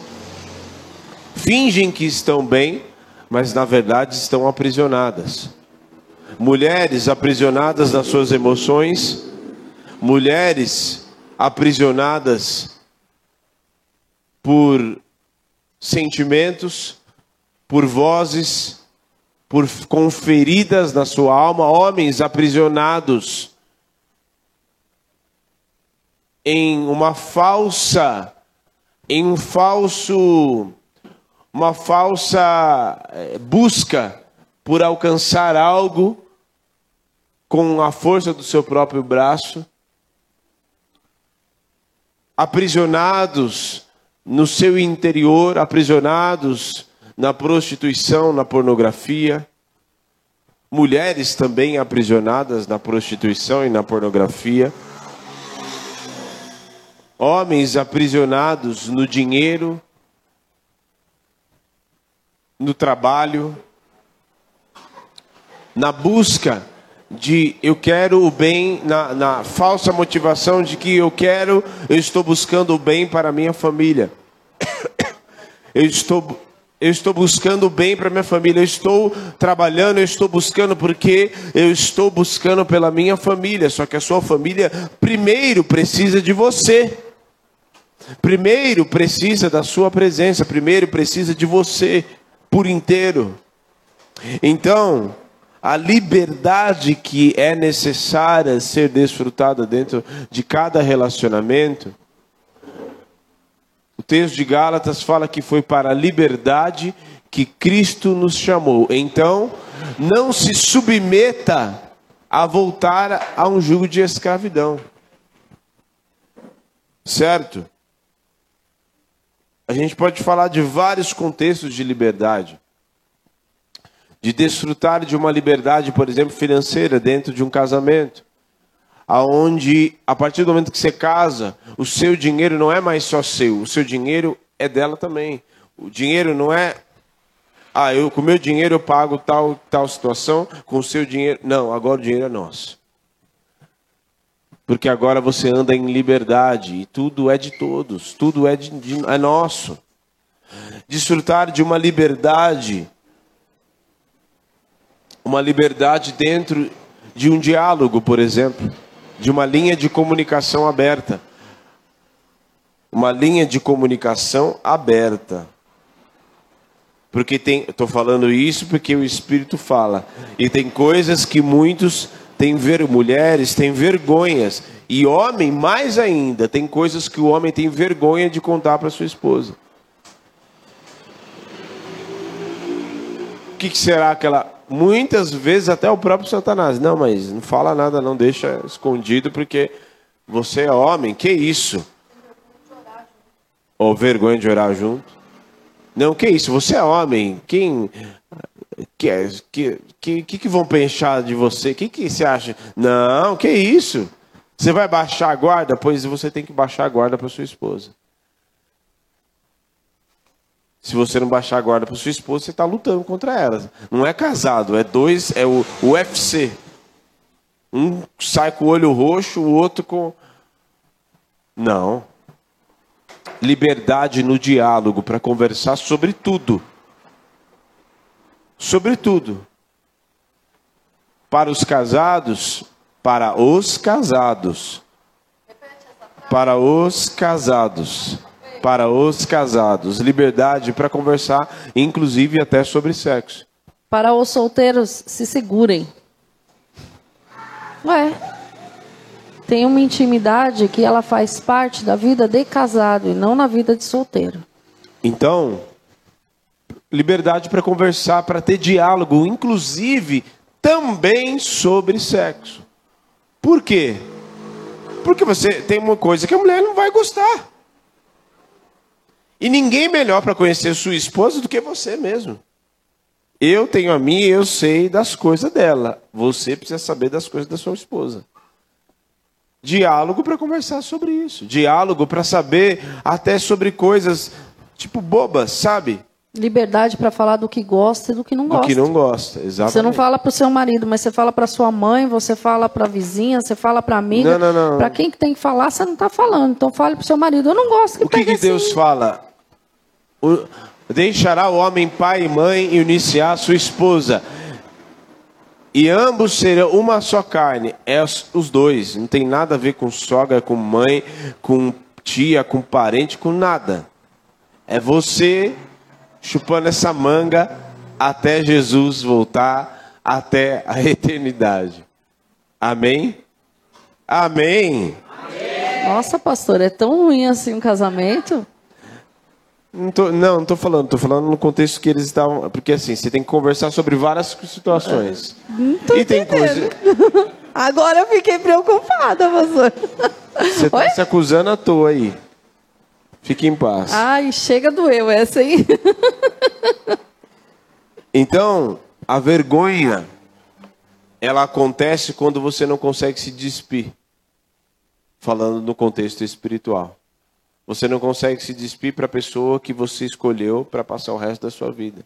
fingem que estão bem, mas na verdade estão aprisionadas. Mulheres aprisionadas nas suas emoções, mulheres aprisionadas por sentimentos, por vozes, por com feridas na sua alma, homens aprisionados em uma falsa, em um falso, uma falsa eh, busca por alcançar algo com a força do seu próprio braço, aprisionados no seu interior, aprisionados na prostituição, na pornografia, mulheres também aprisionadas na prostituição e na pornografia, homens aprisionados no dinheiro, no trabalho, na busca de eu quero o bem, na, na, falsa motivação de que eu quero, eu estou buscando o bem para a minha família. *coughs* Eu estou, eu estou buscando bem para minha família, eu estou trabalhando, eu estou buscando porque eu estou buscando pela minha família. Só que a sua família primeiro precisa de você. Primeiro precisa da sua presença, primeiro precisa de você por inteiro. Então, a liberdade que é necessária ser desfrutada dentro de cada relacionamento. Texto de Gálatas fala que foi para a liberdade que Cristo nos chamou. Então, não se submeta a voltar a um jugo de escravidão. Certo? A gente pode falar de vários contextos de liberdade de desfrutar de uma liberdade, por exemplo, financeira dentro de um casamento, aonde a partir do momento que você casa, o seu dinheiro não é mais só seu, o seu dinheiro é dela também. O dinheiro não é ah, eu com meu dinheiro eu pago tal tal situação, com o seu dinheiro, não, agora o dinheiro é nosso. Porque agora você anda em liberdade e tudo é de todos, tudo é, de, de, é nosso. Desfrutar de uma liberdade uma liberdade dentro de um diálogo, por exemplo, de uma linha de comunicação aberta. Uma linha de comunicação aberta. Porque tem, estou falando isso porque o Espírito fala. E tem coisas que muitos têm ver, mulheres têm vergonhas. E homem, mais ainda, tem coisas que o homem tem vergonha de contar para sua esposa. O que, que será que ela muitas vezes até o próprio Satanás. Não, mas não fala nada, não deixa escondido, porque você é homem, que isso? Ou vergonha de orar junto? Não, que isso? Você é homem. Quem que que que, que vão pensar de você? O que, que você acha? Não, que isso? Você vai baixar a guarda? Pois você tem que baixar a guarda para sua esposa. Se você não baixar a guarda para sua esposa, você está lutando contra ela. Não é casado, é dois, é o UFC. Um sai com o olho roxo, o outro com. Não. Liberdade no diálogo para conversar sobre tudo. Sobre tudo. Para os casados, para os casados, para os casados. Para os casados. Liberdade para conversar, inclusive até sobre sexo. Para os solteiros, se segurem. Ué. Tem uma intimidade que ela faz parte da vida de casado e não na vida de solteiro. Então, liberdade para conversar, para ter diálogo, inclusive também sobre sexo. Por quê? Porque você tem uma coisa que a mulher não vai gostar. E ninguém melhor para conhecer sua esposa do que você mesmo. Eu tenho a minha, eu sei das coisas dela. Você precisa saber das coisas da sua esposa. Diálogo para conversar sobre isso. Diálogo para saber até sobre coisas tipo bobas, sabe? Liberdade para falar do que gosta e do que não gosta. Do que não gosta, exatamente. Você não fala para o seu marido, mas você fala para sua mãe, você fala para a vizinha, você fala para amiga. Não, não, não. Para quem que tem que falar, você não está falando. Então fale para o seu marido. Eu não gosto que O que, que assim. Deus fala? Deixará o homem pai e mãe e iniciar sua esposa. E ambos serão uma só carne. É os, dois. Não tem nada a ver com sogra, com mãe, com tia, com parente, com nada. É você chupando essa manga até Jesus voltar, até a *laughs* eternidade. Amém? Amém. Nossa, pastor, é tão ruim assim um casamento? Não, tô, não, não tô falando, tô falando no contexto que eles estavam. Porque assim, você tem que conversar sobre várias situações. Não tô e tem coisa. entendendo. *laughs* Agora eu fiquei preocupada, pastor. Você tá Oi? se acusando à toa aí. Fique em paz. Ai, chega doeu essa aí. *laughs* Então, a vergonha, ela acontece quando você não consegue se despir. Falando no contexto espiritual. Você não consegue se despir para a pessoa que você escolheu para passar o resto da sua vida.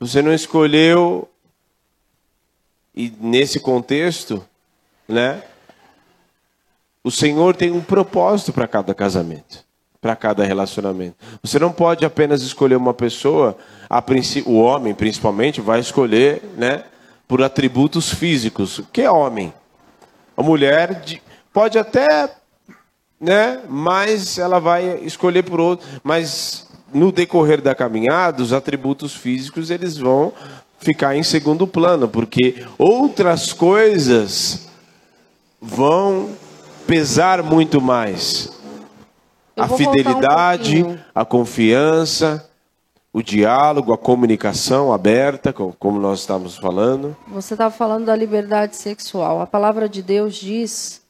Você não escolheu, e nesse contexto, né? O Senhor tem um propósito para cada casamento, para cada relacionamento. Você não pode apenas escolher uma pessoa, o homem principalmente vai escolher, né, por atributos físicos. O que é homem? A mulher de- pode até, né, mas ela vai escolher por outro, mas no decorrer da caminhada, os atributos físicos eles vão ficar em segundo plano, porque outras coisas vão pesar muito mais. Eu A um fidelidade, pouquinho. a confiança, o diálogo, a comunicação aberta, co- como nós estamos falando. Você estava falando da liberdade sexual. A palavra de Deus diz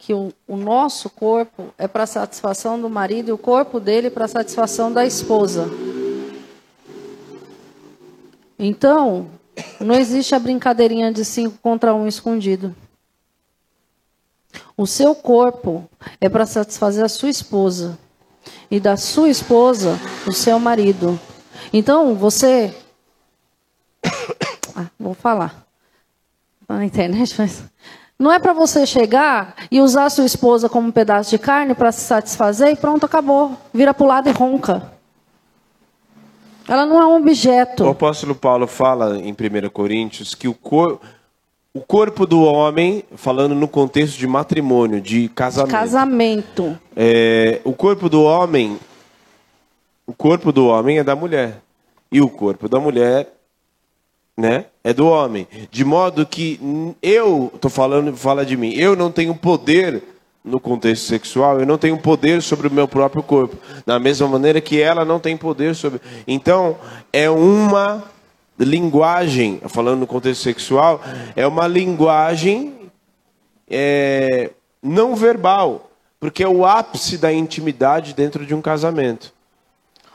que o, o nosso corpo é para satisfação do marido e o corpo dele para satisfação da esposa. Então, não existe a brincadeirinha de cinco contra um escondido. O seu corpo é para satisfazer a sua esposa e da sua esposa o seu marido. Então, você *coughs* ah, vou falar. Na internet, mas. Não é para você chegar e usar sua esposa como um pedaço de carne para se satisfazer e pronto, acabou. Vira para o lado e ronca. Ela não é um O objeto. apóstolo Paulo fala em 1 Coríntios que o, cor, o corpo do homem, falando no contexto de matrimônio, de casamento, Casamento. é, o corpo do homem, o corpo do homem é da mulher e o corpo da mulher, né, é do homem. De modo que eu, tô falando, fala de mim, eu não tenho poder no contexto sexual, eu não tenho poder sobre o meu próprio corpo, da mesma maneira que ela não tem poder sobre. Então, é uma linguagem, falando no contexto sexual, é uma linguagem é, não verbal, porque é o ápice da intimidade dentro de um casamento.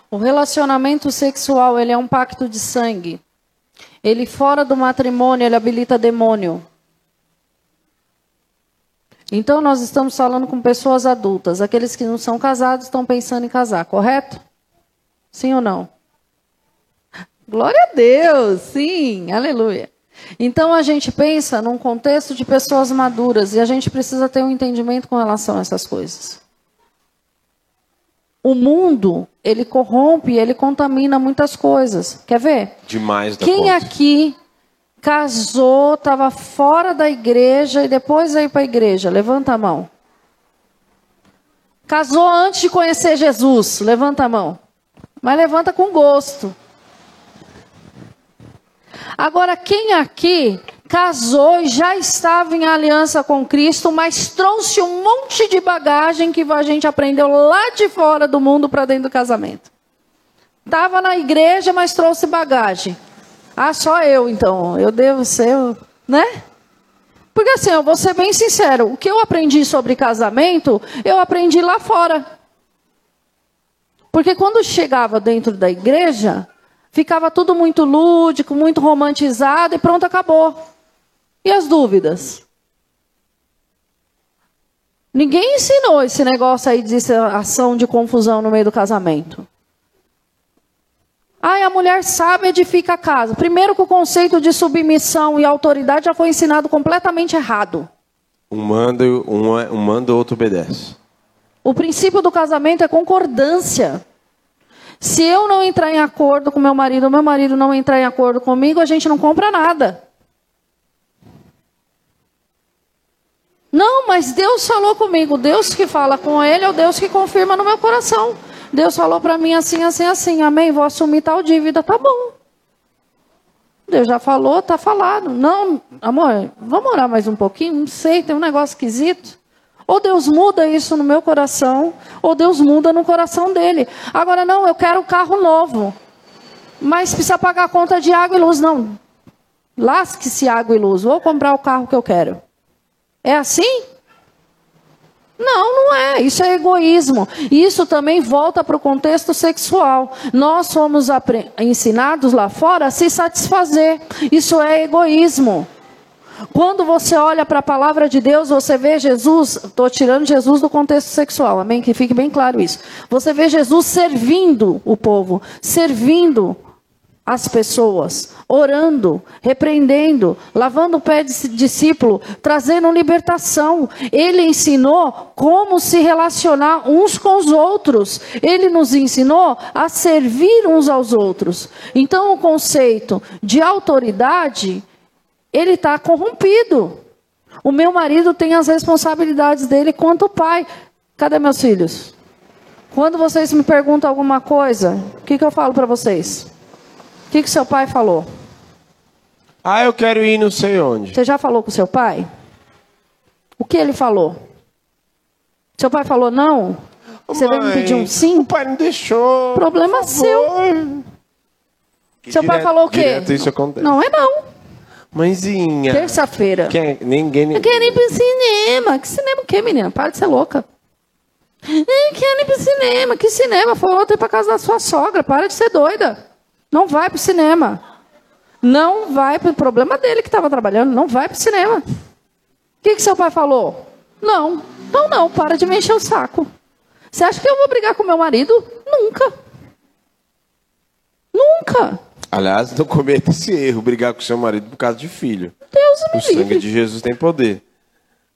O relacionamento sexual, ele é um pacto de sangue. Ele fora do matrimônio, ele habilita demônio. Então nós estamos falando com pessoas adultas. Aqueles que não são casados estão pensando em casar, correto? Sim ou não? Glória a Deus, sim, aleluia. Então a gente pensa num contexto de pessoas maduras e a gente precisa ter um entendimento com relação a essas coisas. O mundo, ele corrompe, ele contamina muitas coisas. Quer ver? Demais da Quem conta. aqui casou, estava fora da igreja e depois veio para a igreja? Levanta a mão. Casou antes de conhecer Jesus? Levanta a mão. Mas levanta com gosto. Agora, quem aqui casou e já estava em aliança com Cristo, mas trouxe um monte de bagagem que a gente aprendeu lá de fora do mundo para dentro do casamento? Estava na igreja, mas trouxe bagagem. Ah, só eu então. Eu devo ser, né? Porque assim, eu vou ser bem sincero, o que eu aprendi sobre casamento, eu aprendi lá fora. Porque quando chegava dentro da igreja, ficava tudo muito lúdico, muito romantizado e pronto, acabou. E as dúvidas? Ninguém ensinou esse negócio aí de ação de confusão no meio do casamento. Ai, a mulher sabe edifica a casa. Primeiro que o conceito de submissão e autoridade já foi ensinado completamente errado. Um manda, um, um manda, outro obedece. O princípio do casamento é concordância. Se eu não entrar em acordo com meu marido, meu marido não entrar em acordo comigo, a gente não compra nada. Não, mas Deus falou comigo. Deus que fala com ele é o Deus que confirma no meu coração. Deus falou para mim assim, assim, assim, amém, vou assumir tal dívida, tá bom. Deus já falou, tá falado. Não, amor, vamos orar mais um pouquinho? Não sei, tem um negócio esquisito. Ou Deus muda isso no meu coração, ou Deus muda no coração dele. Agora, não, eu quero um carro novo. Mas precisa pagar a conta de água e luz. Não. Lasque-se água e luz. Vou comprar o carro que eu quero. É assim? Não, não é. Isso é egoísmo. Isso também volta para o contexto sexual. Nós somos ensinados lá fora a se satisfazer. Isso é egoísmo. Quando você olha para a palavra de Deus, você vê Jesus, estou tirando Jesus do contexto sexual, amém? Que fique bem claro isso. Você vê Jesus servindo o povo, servindo as pessoas, orando, repreendendo, lavando o pé de discípulo, trazendo libertação. Ele ensinou como se relacionar uns com os outros. Ele nos ensinou a servir uns aos outros. Então, o conceito de autoridade, ele está corrompido. O meu marido tem as responsabilidades dele quanto pai. Cadê meus filhos? Quando vocês me perguntam alguma coisa, o que, que eu falo para vocês? O que, que seu pai falou? Ah, eu quero ir não sei onde. Você já falou com seu pai? O que ele falou? Seu pai falou não? Você Mãe, veio me pedir um sim? O pai não deixou. Problema seu. Que seu direto, pai falou o quê? Isso acontece. Não é não. Mãezinha. Terça-feira. Ninguém. Eu quero ir pro cinema. Que cinema o quê, menina? Para de ser louca. Eu quero ir pro cinema. Que cinema? Foi ontem pra casa da sua sogra. Para de ser doida. Não vai para o cinema. Não vai para o problema dele que estava trabalhando. Não vai para o cinema. O que, que seu pai falou? Não. Então não, para de me encher o saco. Você acha que eu vou brigar com meu marido? Nunca. Nunca. Aliás, não cometa esse erro, brigar com seu marido por causa de filho. Deus me O sangue de Jesus tem poder.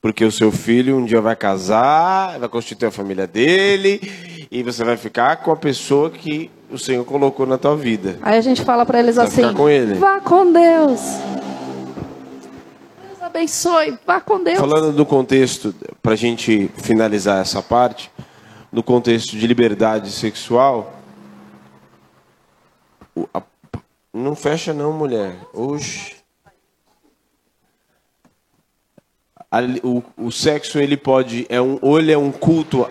Porque o seu filho um dia vai casar, vai constituir a família dele, e você vai ficar com a pessoa que o Senhor colocou na tua vida. Aí a gente fala para eles vai assim: com vá com Deus. Deus abençoe, vá com Deus. Falando do contexto, para a gente finalizar essa parte, no contexto de liberdade sexual, não fecha não, mulher. Oxe. O, o sexo ele pode é um ou ele é um culto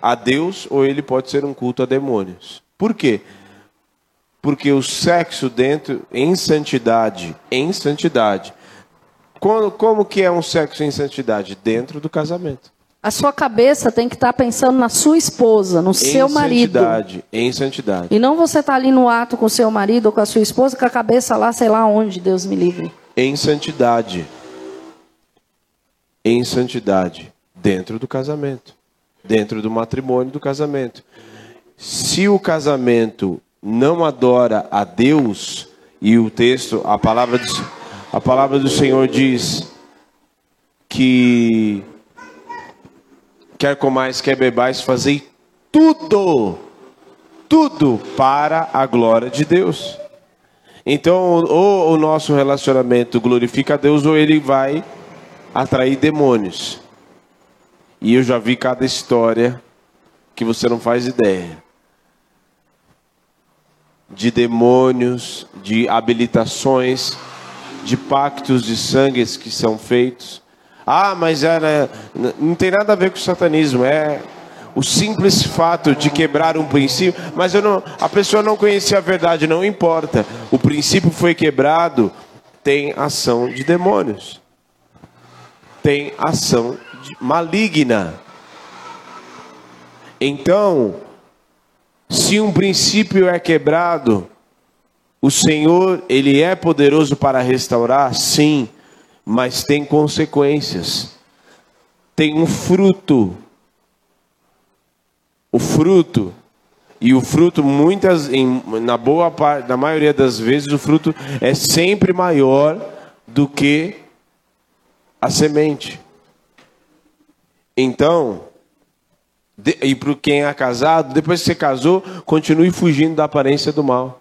a Deus ou ele pode ser um culto a demônios. Por quê? Porque o sexo dentro, em santidade, em santidade. Como, como que é um sexo em santidade? Dentro do casamento. A sua cabeça tem que estar tá pensando na sua esposa, no em seu marido. Em santidade, em santidade. E não você estar tá ali no ato com o seu marido ou com a sua esposa, com a cabeça lá, sei lá onde, Deus me livre. Em santidade. Em santidade. Dentro do casamento. Dentro do matrimônio do casamento se o casamento não adora a Deus, e o texto, a palavra do, a palavra do Senhor diz que quer comais, quer bebais, fazei tudo, tudo para a glória de Deus. Então, ou o nosso relacionamento glorifica a Deus, ou ele vai atrair demônios. E eu já vi cada história que você não faz ideia. De demônios, de habilitações, de pactos de sangues que são feitos. Ah, mas era, não tem nada a ver com o satanismo, é o simples fato de quebrar um princípio, mas não, a pessoa não conhecia a verdade, não importa. O princípio foi quebrado, tem ação de demônios. Tem ação maligna. Então, se um princípio é quebrado, o Senhor, ele é poderoso para restaurar? Sim, mas tem consequências. Tem um fruto o fruto e o fruto muitas em, na boa parte, na maioria das vezes o fruto é sempre maior do que a semente. Então, de, e para quem é casado, depois que você casou, continue fugindo da aparência do mal.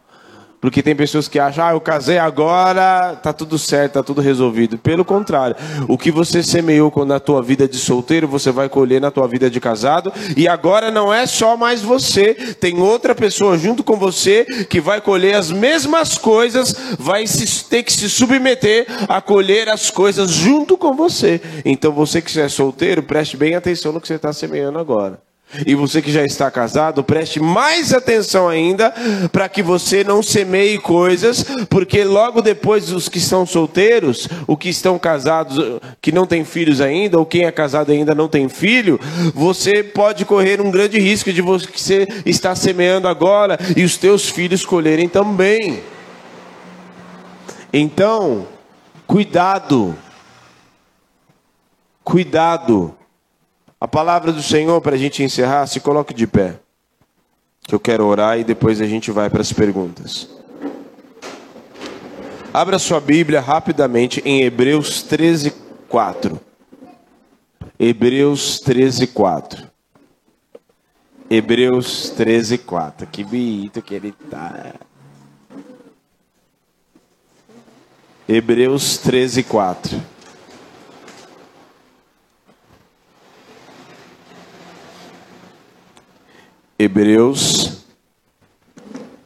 Porque tem pessoas que acham, ah, eu casei agora, tá tudo certo, tá tudo resolvido. Pelo contrário, o que você semeou na tua vida de solteiro, você vai colher na tua vida de casado. E agora não é só mais você, tem outra pessoa junto com você que vai colher as mesmas coisas, vai ter que se submeter a colher as coisas junto com você. Então você que é solteiro, preste bem atenção no que você está semeando agora. E você que já está casado, preste mais atenção ainda para que você não semeie coisas, porque logo depois os que estão solteiros, os que estão casados, que não têm filhos ainda, ou quem é casado ainda não tem filho, você pode correr um grande risco de você estar semeando agora e os teus filhos colherem também. Então, cuidado. Cuidado a palavra do Senhor, para a gente encerrar, se coloque de pé. Que eu quero orar e depois a gente vai para as perguntas. Abra sua Bíblia rapidamente em Hebreus 13, 4. Hebreus 13, 4. Hebreus 13, 4. Que bonito que ele está. Hebreus 13, 4. Hebreus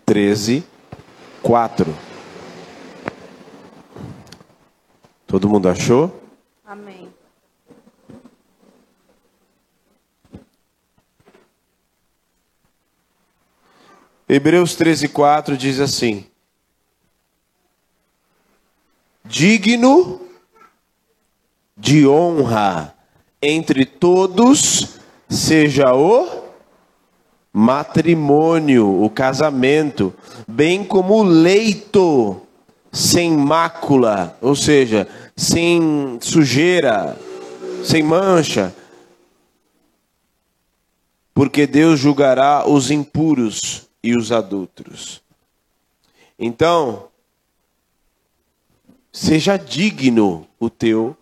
13, 4. Todo mundo achou? Amém. Hebreus 13, 4 diz assim: Digno de honra entre todos seja o matrimônio, o casamento, bem como o leito sem mácula, ou seja, sem sujeira, sem mancha. Porque Deus julgará os impuros e os adultos. Então, seja digno o teu,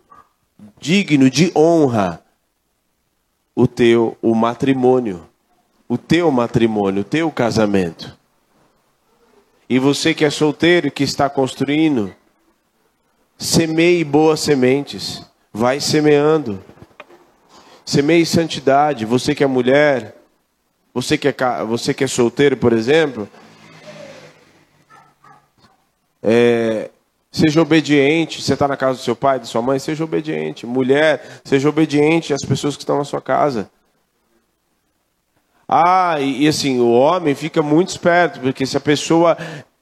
digno de honra o teu o matrimônio o teu matrimônio, o teu casamento. E você que é solteiro, que está construindo, semeie boas sementes, vai semeando. Semeie santidade. Você que é mulher, você que é, você que é solteiro, por exemplo, é, seja obediente. Você está na casa do seu pai, da sua mãe, seja obediente. Mulher, seja obediente às pessoas que estão na sua casa. Ah, e, e assim, o homem fica muito esperto, porque se a pessoa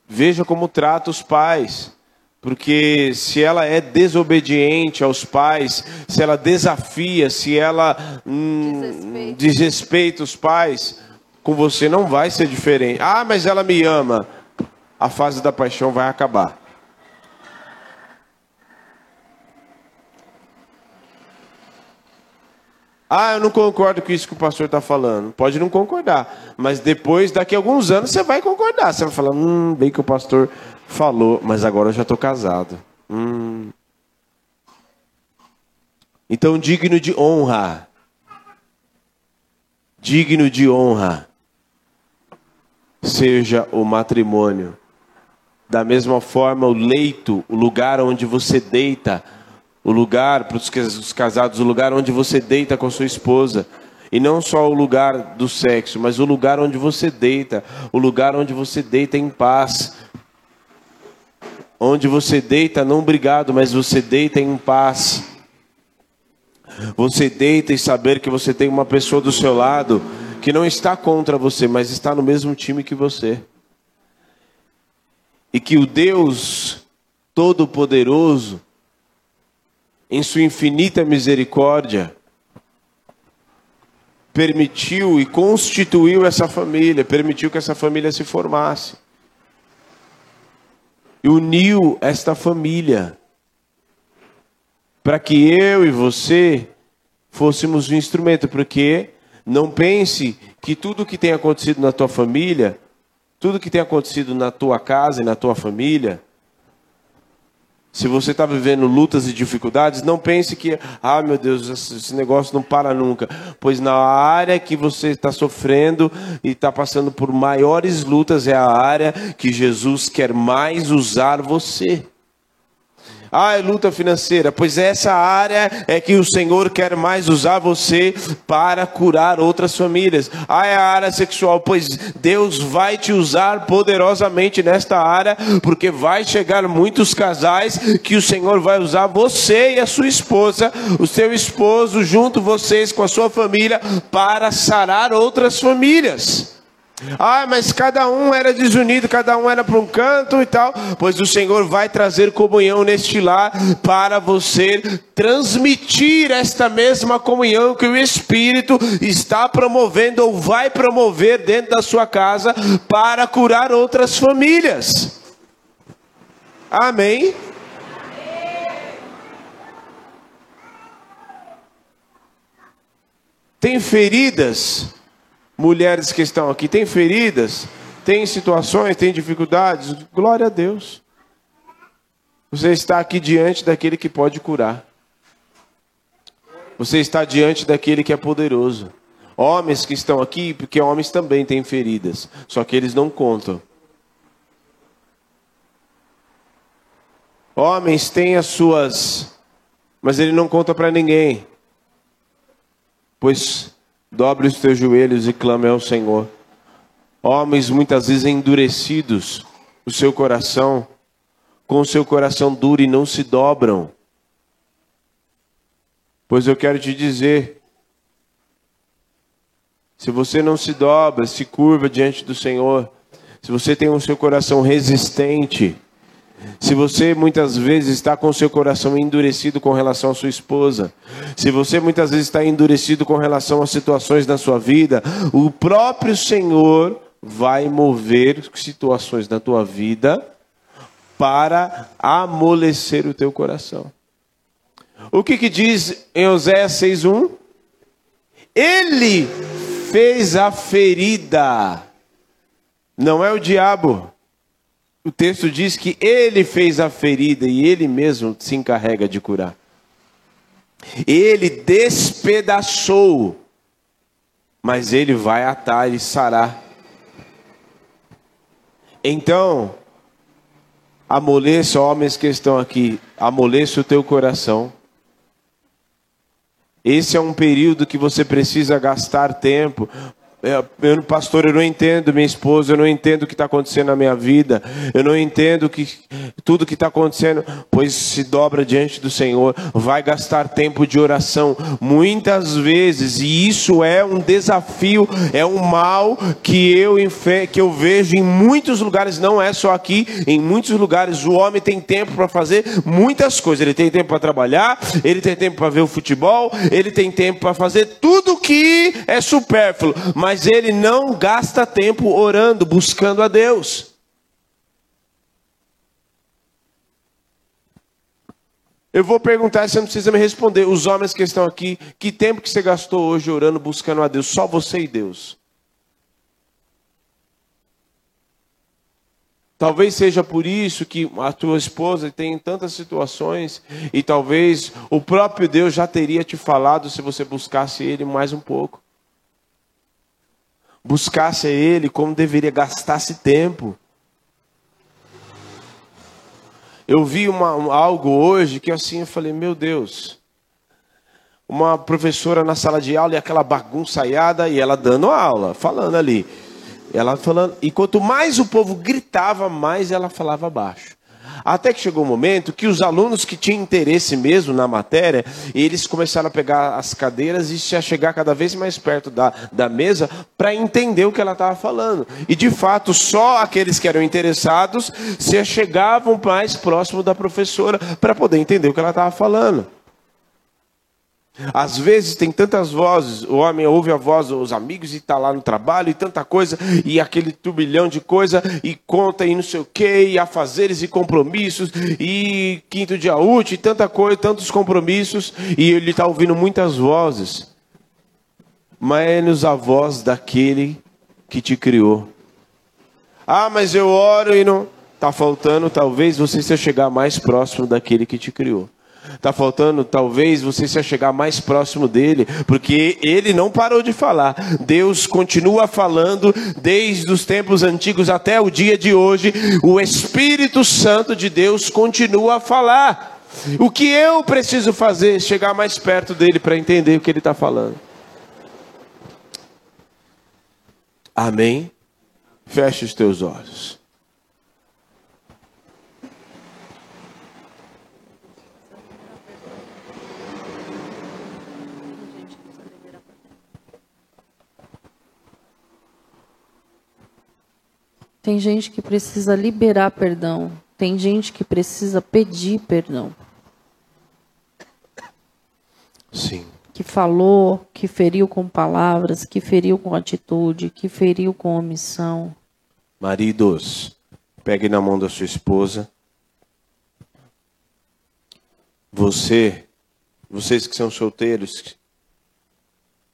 veja como trata os pais. Porque se ela é desobediente aos pais, se ela desafia, se ela hum, desrespeita os pais, com você não vai ser diferente. Ah, mas ela me ama. A fase da paixão vai acabar. Ah, eu não concordo com isso que o pastor está falando. Pode não concordar. Mas depois, daqui a alguns anos, você vai concordar. Você vai falar, hum, bem que o pastor falou, mas agora eu já estou casado. Hum. Então, digno de honra. Digno de honra. Seja o matrimônio. Da mesma forma, o leito, o lugar onde você deita, o lugar para os casados, o lugar onde você deita com a sua esposa. E não só o lugar do sexo, mas o lugar onde você deita, o lugar onde você deita em paz. Onde você deita não obrigado, mas você deita em paz. Você deita e saber que você tem uma pessoa do seu lado que não está contra você, mas está no mesmo time que você. E que o Deus Todo-Poderoso, em sua infinita misericórdia, permitiu e constituiu essa família, permitiu que essa família se formasse. E uniu esta família para que eu e você fôssemos um instrumento, porque não pense que tudo que tem acontecido na tua família, tudo que tem acontecido na tua casa e na tua família, se você está vivendo lutas e dificuldades, não pense que, ah, meu Deus, esse negócio não para nunca. Pois na área que você está sofrendo e está passando por maiores lutas, é a área que Jesus quer mais usar você. Ah, é luta financeira. Pois essa área é que o Senhor quer mais usar você para curar outras famílias. Ah, é a área sexual. Pois Deus vai te usar poderosamente nesta área, porque vai chegar muitos casais que o Senhor vai usar você e a sua esposa, o seu esposo, junto vocês com a sua família, para sarar outras famílias. Ah, mas cada um era desunido, cada um era para um canto e tal. Pois o Senhor vai trazer comunhão neste lar para você transmitir esta mesma comunhão que o Espírito está promovendo ou vai promover dentro da sua casa para curar outras famílias. Amém? Tem feridas mulheres que estão aqui têm feridas, têm situações, têm dificuldades, glória a Deus. Você está aqui diante daquele que pode curar. Você está diante daquele que é poderoso. Homens que estão aqui, porque homens também têm feridas, só que eles não contam. Homens têm as suas, mas ele não conta para ninguém. Pois Dobre os teus joelhos e clame ao Senhor. Homens muitas vezes endurecidos, o seu coração, com o seu coração duro e não se dobram. Pois eu quero te dizer, se você não se dobra, se curva diante do Senhor, se você tem o seu coração resistente, se você muitas vezes está com seu coração endurecido com relação à sua esposa, se você muitas vezes está endurecido com relação às situações da sua vida, o próprio Senhor vai mover situações na tua vida para amolecer o teu coração. O que, que diz em Oséias 6,1? Ele fez a ferida, não é o diabo o texto diz que ele fez a ferida e ele mesmo se encarrega de curar. Ele despedaçou, mas ele vai atar e sarar. Então, amoleça, homens que estão aqui, amoleça o teu coração. Esse é um período que você precisa gastar tempo, eu, pastor, eu não entendo minha esposa, eu não entendo o que está acontecendo na minha vida, eu não entendo que, tudo que está acontecendo, pois se dobra diante do Senhor, vai gastar tempo de oração, muitas vezes, e isso é um desafio, é um mal que eu, que eu vejo em muitos lugares, não é só aqui, em muitos lugares o homem tem tempo para fazer muitas coisas, ele tem tempo para trabalhar, ele tem tempo para ver o futebol, ele tem tempo para fazer tudo que é supérfluo, mas mas ele não gasta tempo orando, buscando a Deus. Eu vou perguntar, você não precisa me responder. Os homens que estão aqui, que tempo que você gastou hoje orando, buscando a Deus? Só você e Deus. Talvez seja por isso que a tua esposa tem tantas situações e talvez o próprio Deus já teria te falado se você buscasse Ele mais um pouco buscasse a Ele como deveria, gastasse tempo. Eu vi uma, algo hoje que assim eu falei, meu Deus. Uma professora na sala de aula e aquela bagunçaiada e ela dando aula, falando ali. Ela falando, e quanto mais o povo gritava, mais ela falava baixo. Até que chegou um momento que os alunos que tinham interesse mesmo na matéria, eles começaram a pegar as cadeiras e se chegar cada vez mais perto da, da mesa para entender o que ela estava falando. E de fato, só aqueles que eram interessados se chegavam mais próximo da professora para poder entender o que ela estava falando. Às vezes tem tantas vozes, o homem ouve a voz dos amigos e está lá no trabalho e tanta coisa, e aquele turbilhão de coisa, e conta e não sei o que, e afazeres e compromissos, e quinto dia útil, e tanta coisa, tantos compromissos, e ele está ouvindo muitas vozes. Mas é a voz daquele que te criou. Ah, mas eu oro e não. Está faltando, talvez você se chegar mais próximo daquele que te criou. Está faltando, talvez, você se chegar mais próximo dele, porque ele não parou de falar. Deus continua falando desde os tempos antigos até o dia de hoje. O Espírito Santo de Deus continua a falar. O que eu preciso fazer? Chegar mais perto dele para entender o que ele está falando. Amém? Feche os teus olhos. Tem gente que precisa liberar perdão. Tem gente que precisa pedir perdão. Sim. Que falou, que feriu com palavras, que feriu com atitude, que feriu com omissão. Maridos, pegue na mão da sua esposa. Você, vocês que são solteiros,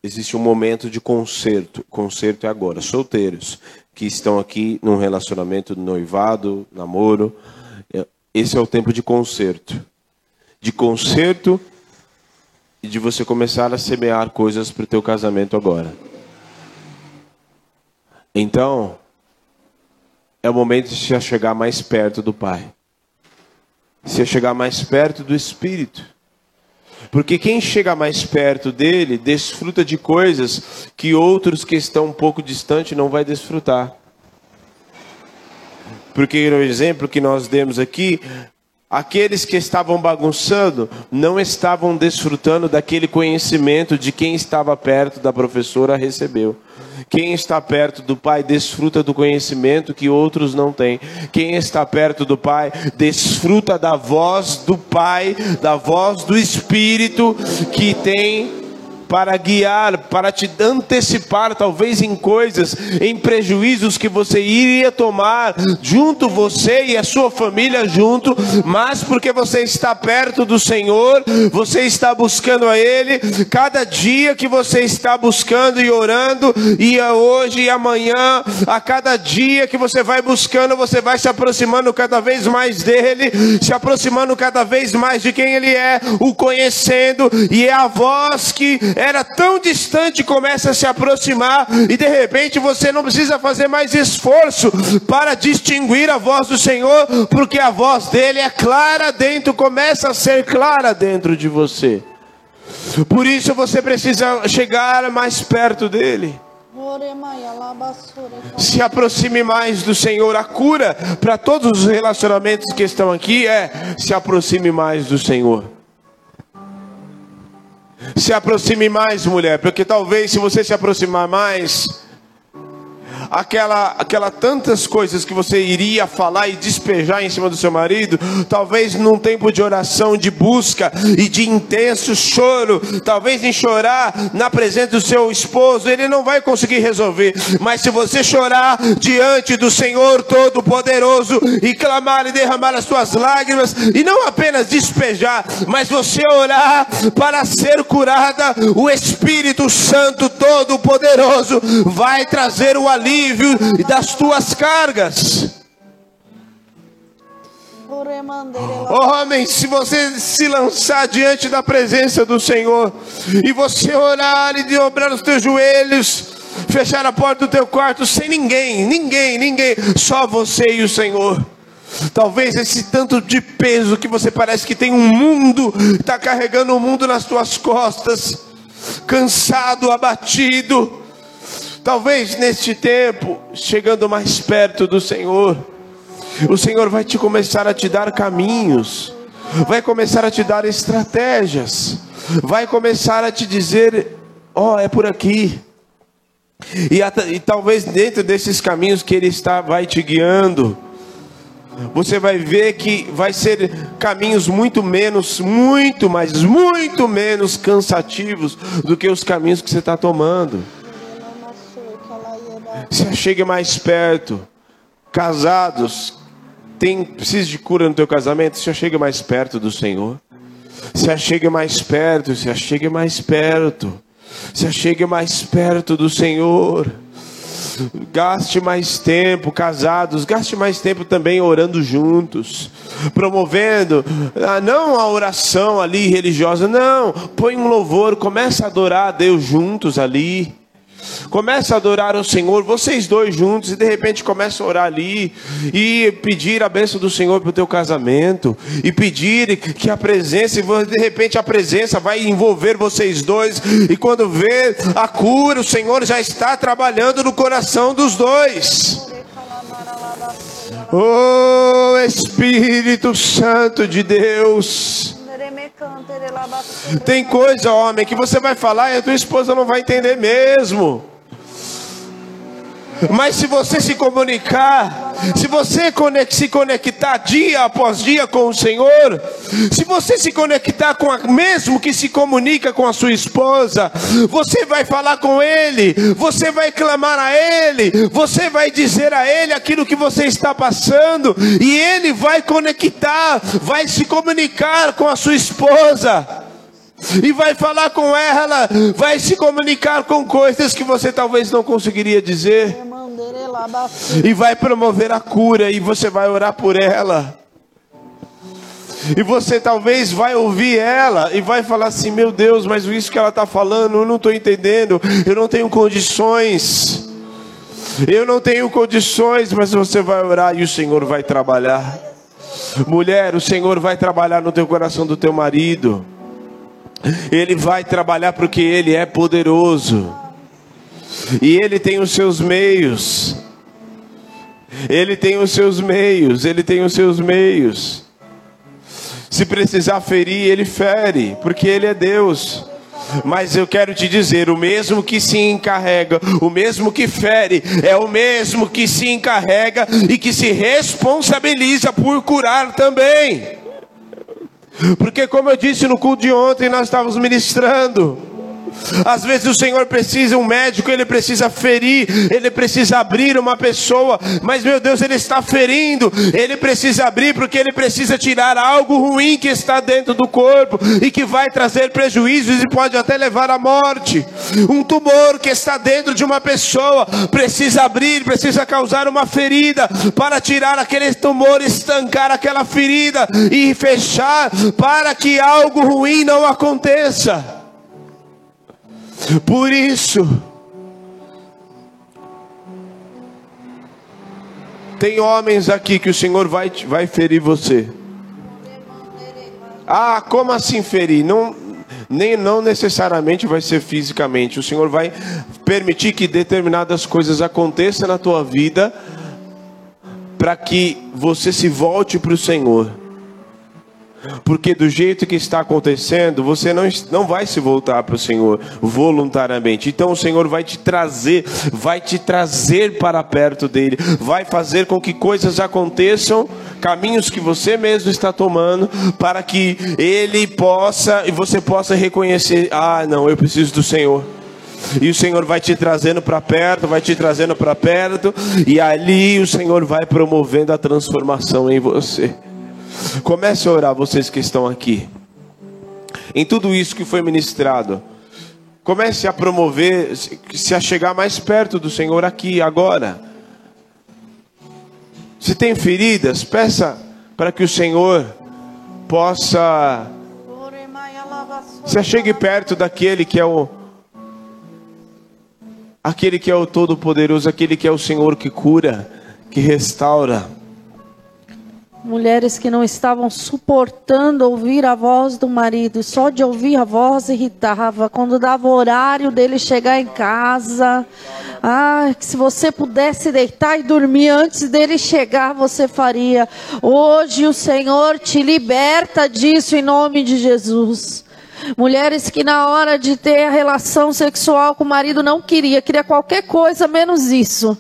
existe um momento de conserto. Conserto é agora. Solteiros, que estão aqui num relacionamento noivado, namoro. É, esse é o tempo de conserto. De conserto e de você começar a semear coisas para o teu casamento agora. Então, é o momento de se chegar mais perto do Pai. Se chegar mais perto do Espírito. Porque quem chega mais perto dele desfruta de coisas que outros que estão um pouco distante não vai desfrutar. Porque no exemplo que nós demos aqui, aqueles que estavam bagunçando não estavam desfrutando daquele conhecimento de quem estava perto da professora recebeu. Quem está perto do Pai desfruta do conhecimento que outros não têm. Quem está perto do Pai desfruta da voz do Pai, da voz do Espírito que tem para guiar, para te antecipar, talvez em coisas, em prejuízos que você iria tomar, junto você e a sua família junto, mas porque você está perto do Senhor, você está buscando a Ele, cada dia que você está buscando e orando, e hoje e amanhã, a cada dia que você vai buscando, você vai se aproximando cada vez mais dele, se aproximando cada vez mais de quem Ele é, o conhecendo, e é a voz que era tão distante começa a se aproximar e de repente você não precisa fazer mais esforço para distinguir a voz do Senhor, porque a voz dele é clara dentro, começa a ser clara dentro de você. Por isso você precisa chegar mais perto dele. Se aproxime mais do Senhor. A cura para todos os relacionamentos que estão aqui é se aproxime mais do Senhor. Se aproxime mais, mulher, porque talvez se você se aproximar mais, aquela, aquela tantas coisas que você iria falar e despejar em cima do seu marido, talvez num tempo de oração, de busca e de intenso choro, talvez em chorar na presença do seu esposo, ele não vai conseguir resolver. Mas se você chorar diante do Senhor Todo-Poderoso e clamar e derramar as suas lágrimas, e não apenas despejar, mas você orar para ser curada, o Espírito Santo Todo-Poderoso vai trazer o alívio alívio das tuas cargas. Oh, homem, se você se lançar diante da presença do Senhor e você orar e dobrar os teus joelhos, fechar a porta do teu quarto sem ninguém, ninguém, ninguém, só você e o Senhor. Talvez esse tanto de peso que você parece que tem um mundo, está carregando o um mundo nas tuas costas, cansado, abatido. Talvez neste tempo, chegando mais perto do Senhor, o Senhor vai te começar a te dar caminhos, vai começar a te dar estratégias, vai começar a te dizer: ó, oh, é por aqui. E, e talvez dentro desses caminhos que Ele está, vai te guiando você vai ver que vai ser caminhos muito menos, muito, mas muito menos cansativos do que os caminhos que você está tomando. Se chegue mais perto. Casados, tem precisa de cura no teu casamento, se chegue mais perto do Senhor. Se achegue mais perto, se achegue mais perto. Se achegue mais perto do Senhor. Gaste mais tempo, casados, gaste mais tempo também orando juntos, promovendo, ah, não a oração ali religiosa, não, põe um louvor, começa a adorar a Deus juntos ali. Começa a adorar o Senhor, vocês dois juntos, e de repente começa a orar ali e pedir a bênção do Senhor para o teu casamento, e pedir que a presença, e de repente a presença vai envolver vocês dois, e quando vê a cura, o Senhor já está trabalhando no coração dos dois. Oh Espírito Santo de Deus. Tem coisa, homem, que você vai falar e a tua esposa não vai entender mesmo. Mas se você se comunicar, se você se conectar dia após dia com o Senhor, se você se conectar com a mesmo que se comunica com a sua esposa, você vai falar com ele, você vai clamar a ele, você vai dizer a ele aquilo que você está passando, e ele vai conectar, vai se comunicar com a sua esposa e vai falar com ela, vai se comunicar com coisas que você talvez não conseguiria dizer e vai promover a cura e você vai orar por ela. E você talvez vai ouvir ela e vai falar assim: Meu Deus, mas isso que ela está falando, eu não estou entendendo, eu não tenho condições. Eu não tenho condições, mas você vai orar e o Senhor vai trabalhar. Mulher, o Senhor vai trabalhar no teu coração do teu marido. Ele vai trabalhar porque Ele é poderoso. E Ele tem os seus meios. Ele tem os seus meios, ele tem os seus meios. Se precisar ferir, ele fere, porque ele é Deus. Mas eu quero te dizer: o mesmo que se encarrega, o mesmo que fere, é o mesmo que se encarrega e que se responsabiliza por curar também. Porque, como eu disse no culto de ontem, nós estávamos ministrando. Às vezes o Senhor precisa, um médico, ele precisa ferir, ele precisa abrir uma pessoa, mas meu Deus, ele está ferindo, ele precisa abrir porque ele precisa tirar algo ruim que está dentro do corpo e que vai trazer prejuízos e pode até levar à morte. Um tumor que está dentro de uma pessoa precisa abrir, precisa causar uma ferida para tirar aquele tumor, estancar aquela ferida e fechar para que algo ruim não aconteça. Por isso, tem homens aqui que o Senhor vai, vai ferir você. Ah, como assim ferir? Não, nem não necessariamente vai ser fisicamente. O Senhor vai permitir que determinadas coisas aconteçam na tua vida para que você se volte para o Senhor. Porque do jeito que está acontecendo, você não, não vai se voltar para o Senhor voluntariamente. Então o Senhor vai te trazer, vai te trazer para perto dele, vai fazer com que coisas aconteçam, caminhos que você mesmo está tomando, para que ele possa e você possa reconhecer: ah, não, eu preciso do Senhor. E o Senhor vai te trazendo para perto, vai te trazendo para perto, e ali o Senhor vai promovendo a transformação em você. Comece a orar, vocês que estão aqui. Em tudo isso que foi ministrado, comece a promover, se a chegar mais perto do Senhor aqui, agora. Se tem feridas, peça para que o Senhor possa se achegue perto daquele que é o aquele que é o todo poderoso, aquele que é o Senhor que cura, que restaura. Mulheres que não estavam suportando ouvir a voz do marido, só de ouvir a voz irritava. Quando dava o horário dele chegar em casa, ah, se você pudesse deitar e dormir antes dele chegar, você faria. Hoje o Senhor te liberta disso em nome de Jesus. Mulheres que na hora de ter a relação sexual com o marido não queria, queria qualquer coisa menos isso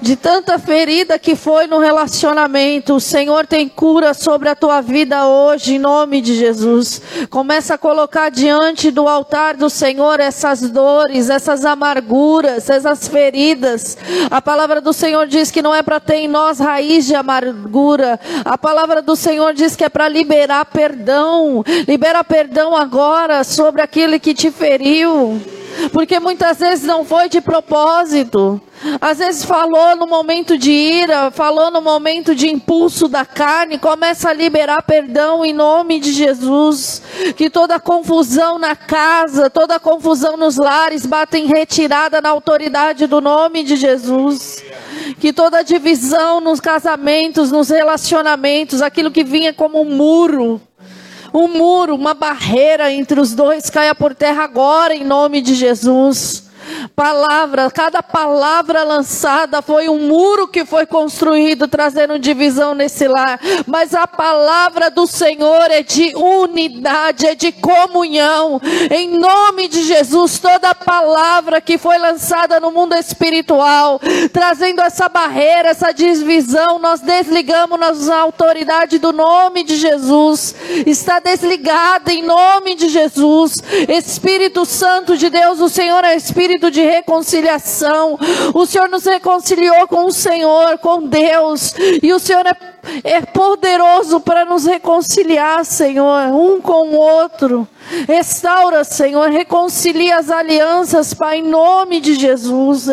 de tanta ferida que foi no relacionamento. O Senhor tem cura sobre a tua vida hoje, em nome de Jesus. Começa a colocar diante do altar do Senhor essas dores, essas amarguras, essas feridas. A palavra do Senhor diz que não é para ter em nós raiz de amargura. A palavra do Senhor diz que é para liberar perdão. Libera perdão agora sobre aquele que te feriu. Porque muitas vezes não foi de propósito. Às vezes falou no momento de ira, falou no momento de impulso da carne, começa a liberar perdão em nome de Jesus. Que toda confusão na casa, toda confusão nos lares bata em retirada na autoridade do nome de Jesus. Que toda divisão nos casamentos, nos relacionamentos, aquilo que vinha como um muro, um muro, uma barreira entre os dois caia por terra agora em nome de Jesus. Palavra, cada palavra lançada foi um muro que foi construído trazendo divisão nesse lar, mas a palavra do Senhor é de unidade, é de comunhão. Em nome de Jesus, toda palavra que foi lançada no mundo espiritual, trazendo essa barreira, essa divisão, nós desligamos na autoridade do nome de Jesus. Está desligada em nome de Jesus. Espírito Santo de Deus, o Senhor é espírito de reconciliação. O Senhor nos reconciliou com o Senhor, com Deus. E o Senhor é, é poderoso para nos reconciliar, Senhor, um com o outro. Restaura, Senhor, reconcilia as alianças, Pai, em nome de Jesus.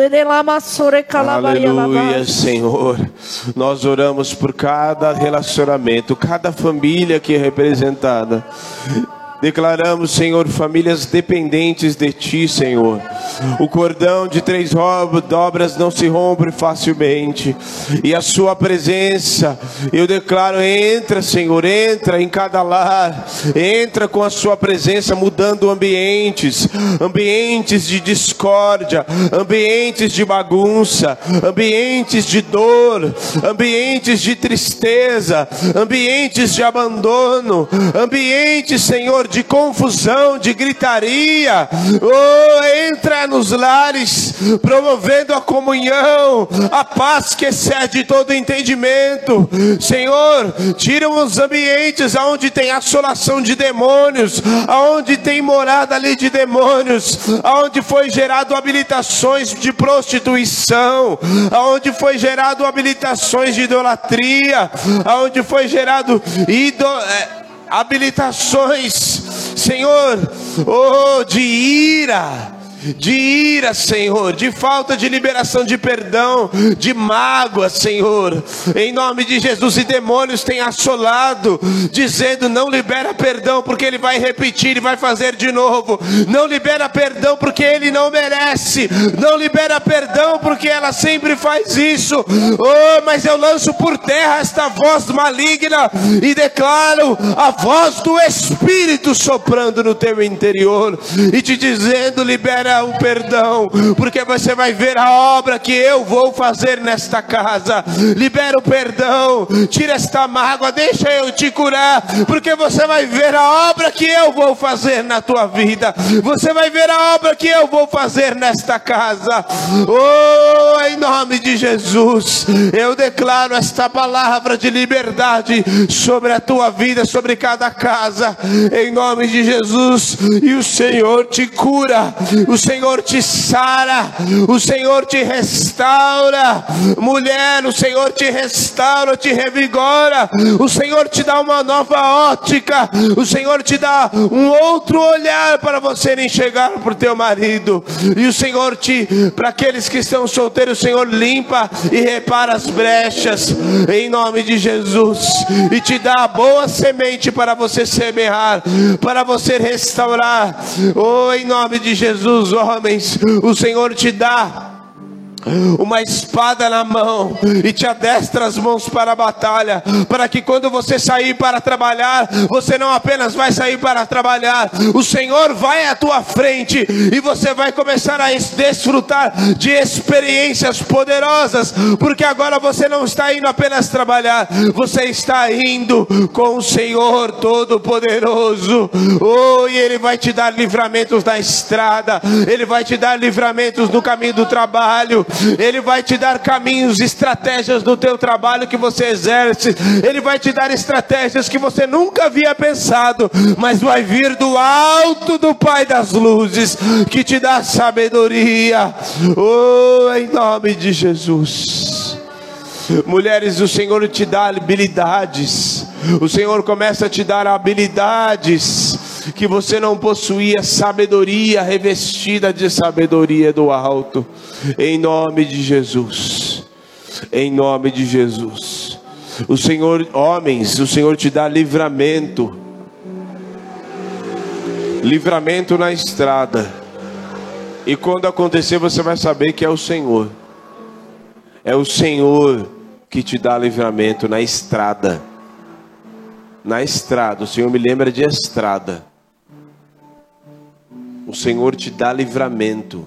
Aleluia, Senhor. Nós oramos por cada relacionamento, cada família que é representada. Declaramos, Senhor, famílias dependentes de Ti, Senhor. O cordão de três dobras não se rompe facilmente. E a Sua presença, eu declaro, entra, Senhor, entra em cada lar. Entra com a Sua presença, mudando ambientes ambientes de discórdia, ambientes de bagunça, ambientes de dor, ambientes de tristeza, ambientes de abandono, ambientes, Senhor, de confusão, de gritaria. Oh, entra nos lares, promovendo a comunhão, a paz que excede todo entendimento. Senhor, tira os ambientes aonde tem assolação de demônios, aonde tem morada ali de demônios, aonde foi gerado habilitações de prostituição, aonde foi gerado habilitações de idolatria, aonde foi gerado idol, é, habilitações, Senhor, oh, de ira de ira, Senhor, de falta de liberação de perdão, de mágoa, Senhor. Em nome de Jesus, e demônios têm assolado, dizendo: não libera perdão, porque ele vai repetir e vai fazer de novo. Não libera perdão, porque ele não merece. Não libera perdão, porque ela sempre faz isso. Oh, mas eu lanço por terra esta voz maligna e declaro a voz do Espírito soprando no teu interior e te dizendo: libera libera o perdão, porque você vai ver a obra que eu vou fazer nesta casa. Libera o perdão, tira esta mágoa, deixa eu te curar, porque você vai ver a obra que eu vou fazer na tua vida. Você vai ver a obra que eu vou fazer nesta casa. Oh, em nome de Jesus, eu declaro esta palavra de liberdade sobre a tua vida, sobre cada casa, em nome de Jesus. E o Senhor te cura, o Senhor te sara, o Senhor te restaura. Mulher, o Senhor te restaura, te revigora. O Senhor te dá uma nova ótica. O Senhor te dá um outro olhar para você enxergar para o teu marido. E o Senhor te, para aqueles que estão solteiros, o Senhor limpa e repara as brechas em nome de Jesus e te dá boa semente para você semear, para você restaurar. Oh, em nome de Jesus, homens, o Senhor te dá uma espada na mão e te adestra as mãos para a batalha, para que quando você sair para trabalhar, você não apenas vai sair para trabalhar, o Senhor vai à tua frente e você vai começar a desfrutar de experiências poderosas, porque agora você não está indo apenas trabalhar, você está indo com o Senhor Todo-Poderoso. Oh, e Ele vai te dar livramentos na estrada, Ele vai te dar livramentos no caminho do trabalho, Ele vai te dar caminhos, estratégias no teu trabalho que você exerce, Ele vai te dar estratégias que você nunca havia pensado, mas vai vir do alto do Pai das luzes, que te dá sabedoria. Oh, em nome de Jesus. Mulheres, o Senhor te dá habilidades. O Senhor começa a te dar habilidades que você não possuía, sabedoria revestida de sabedoria do alto. Em nome de Jesus. Em nome de Jesus. O Senhor, homens, o Senhor te dá livramento. Livramento na estrada. E quando acontecer, você vai saber que é o Senhor. É o Senhor que te dá livramento na estrada. Na estrada, o Senhor me lembra de estrada. O Senhor te dá livramento.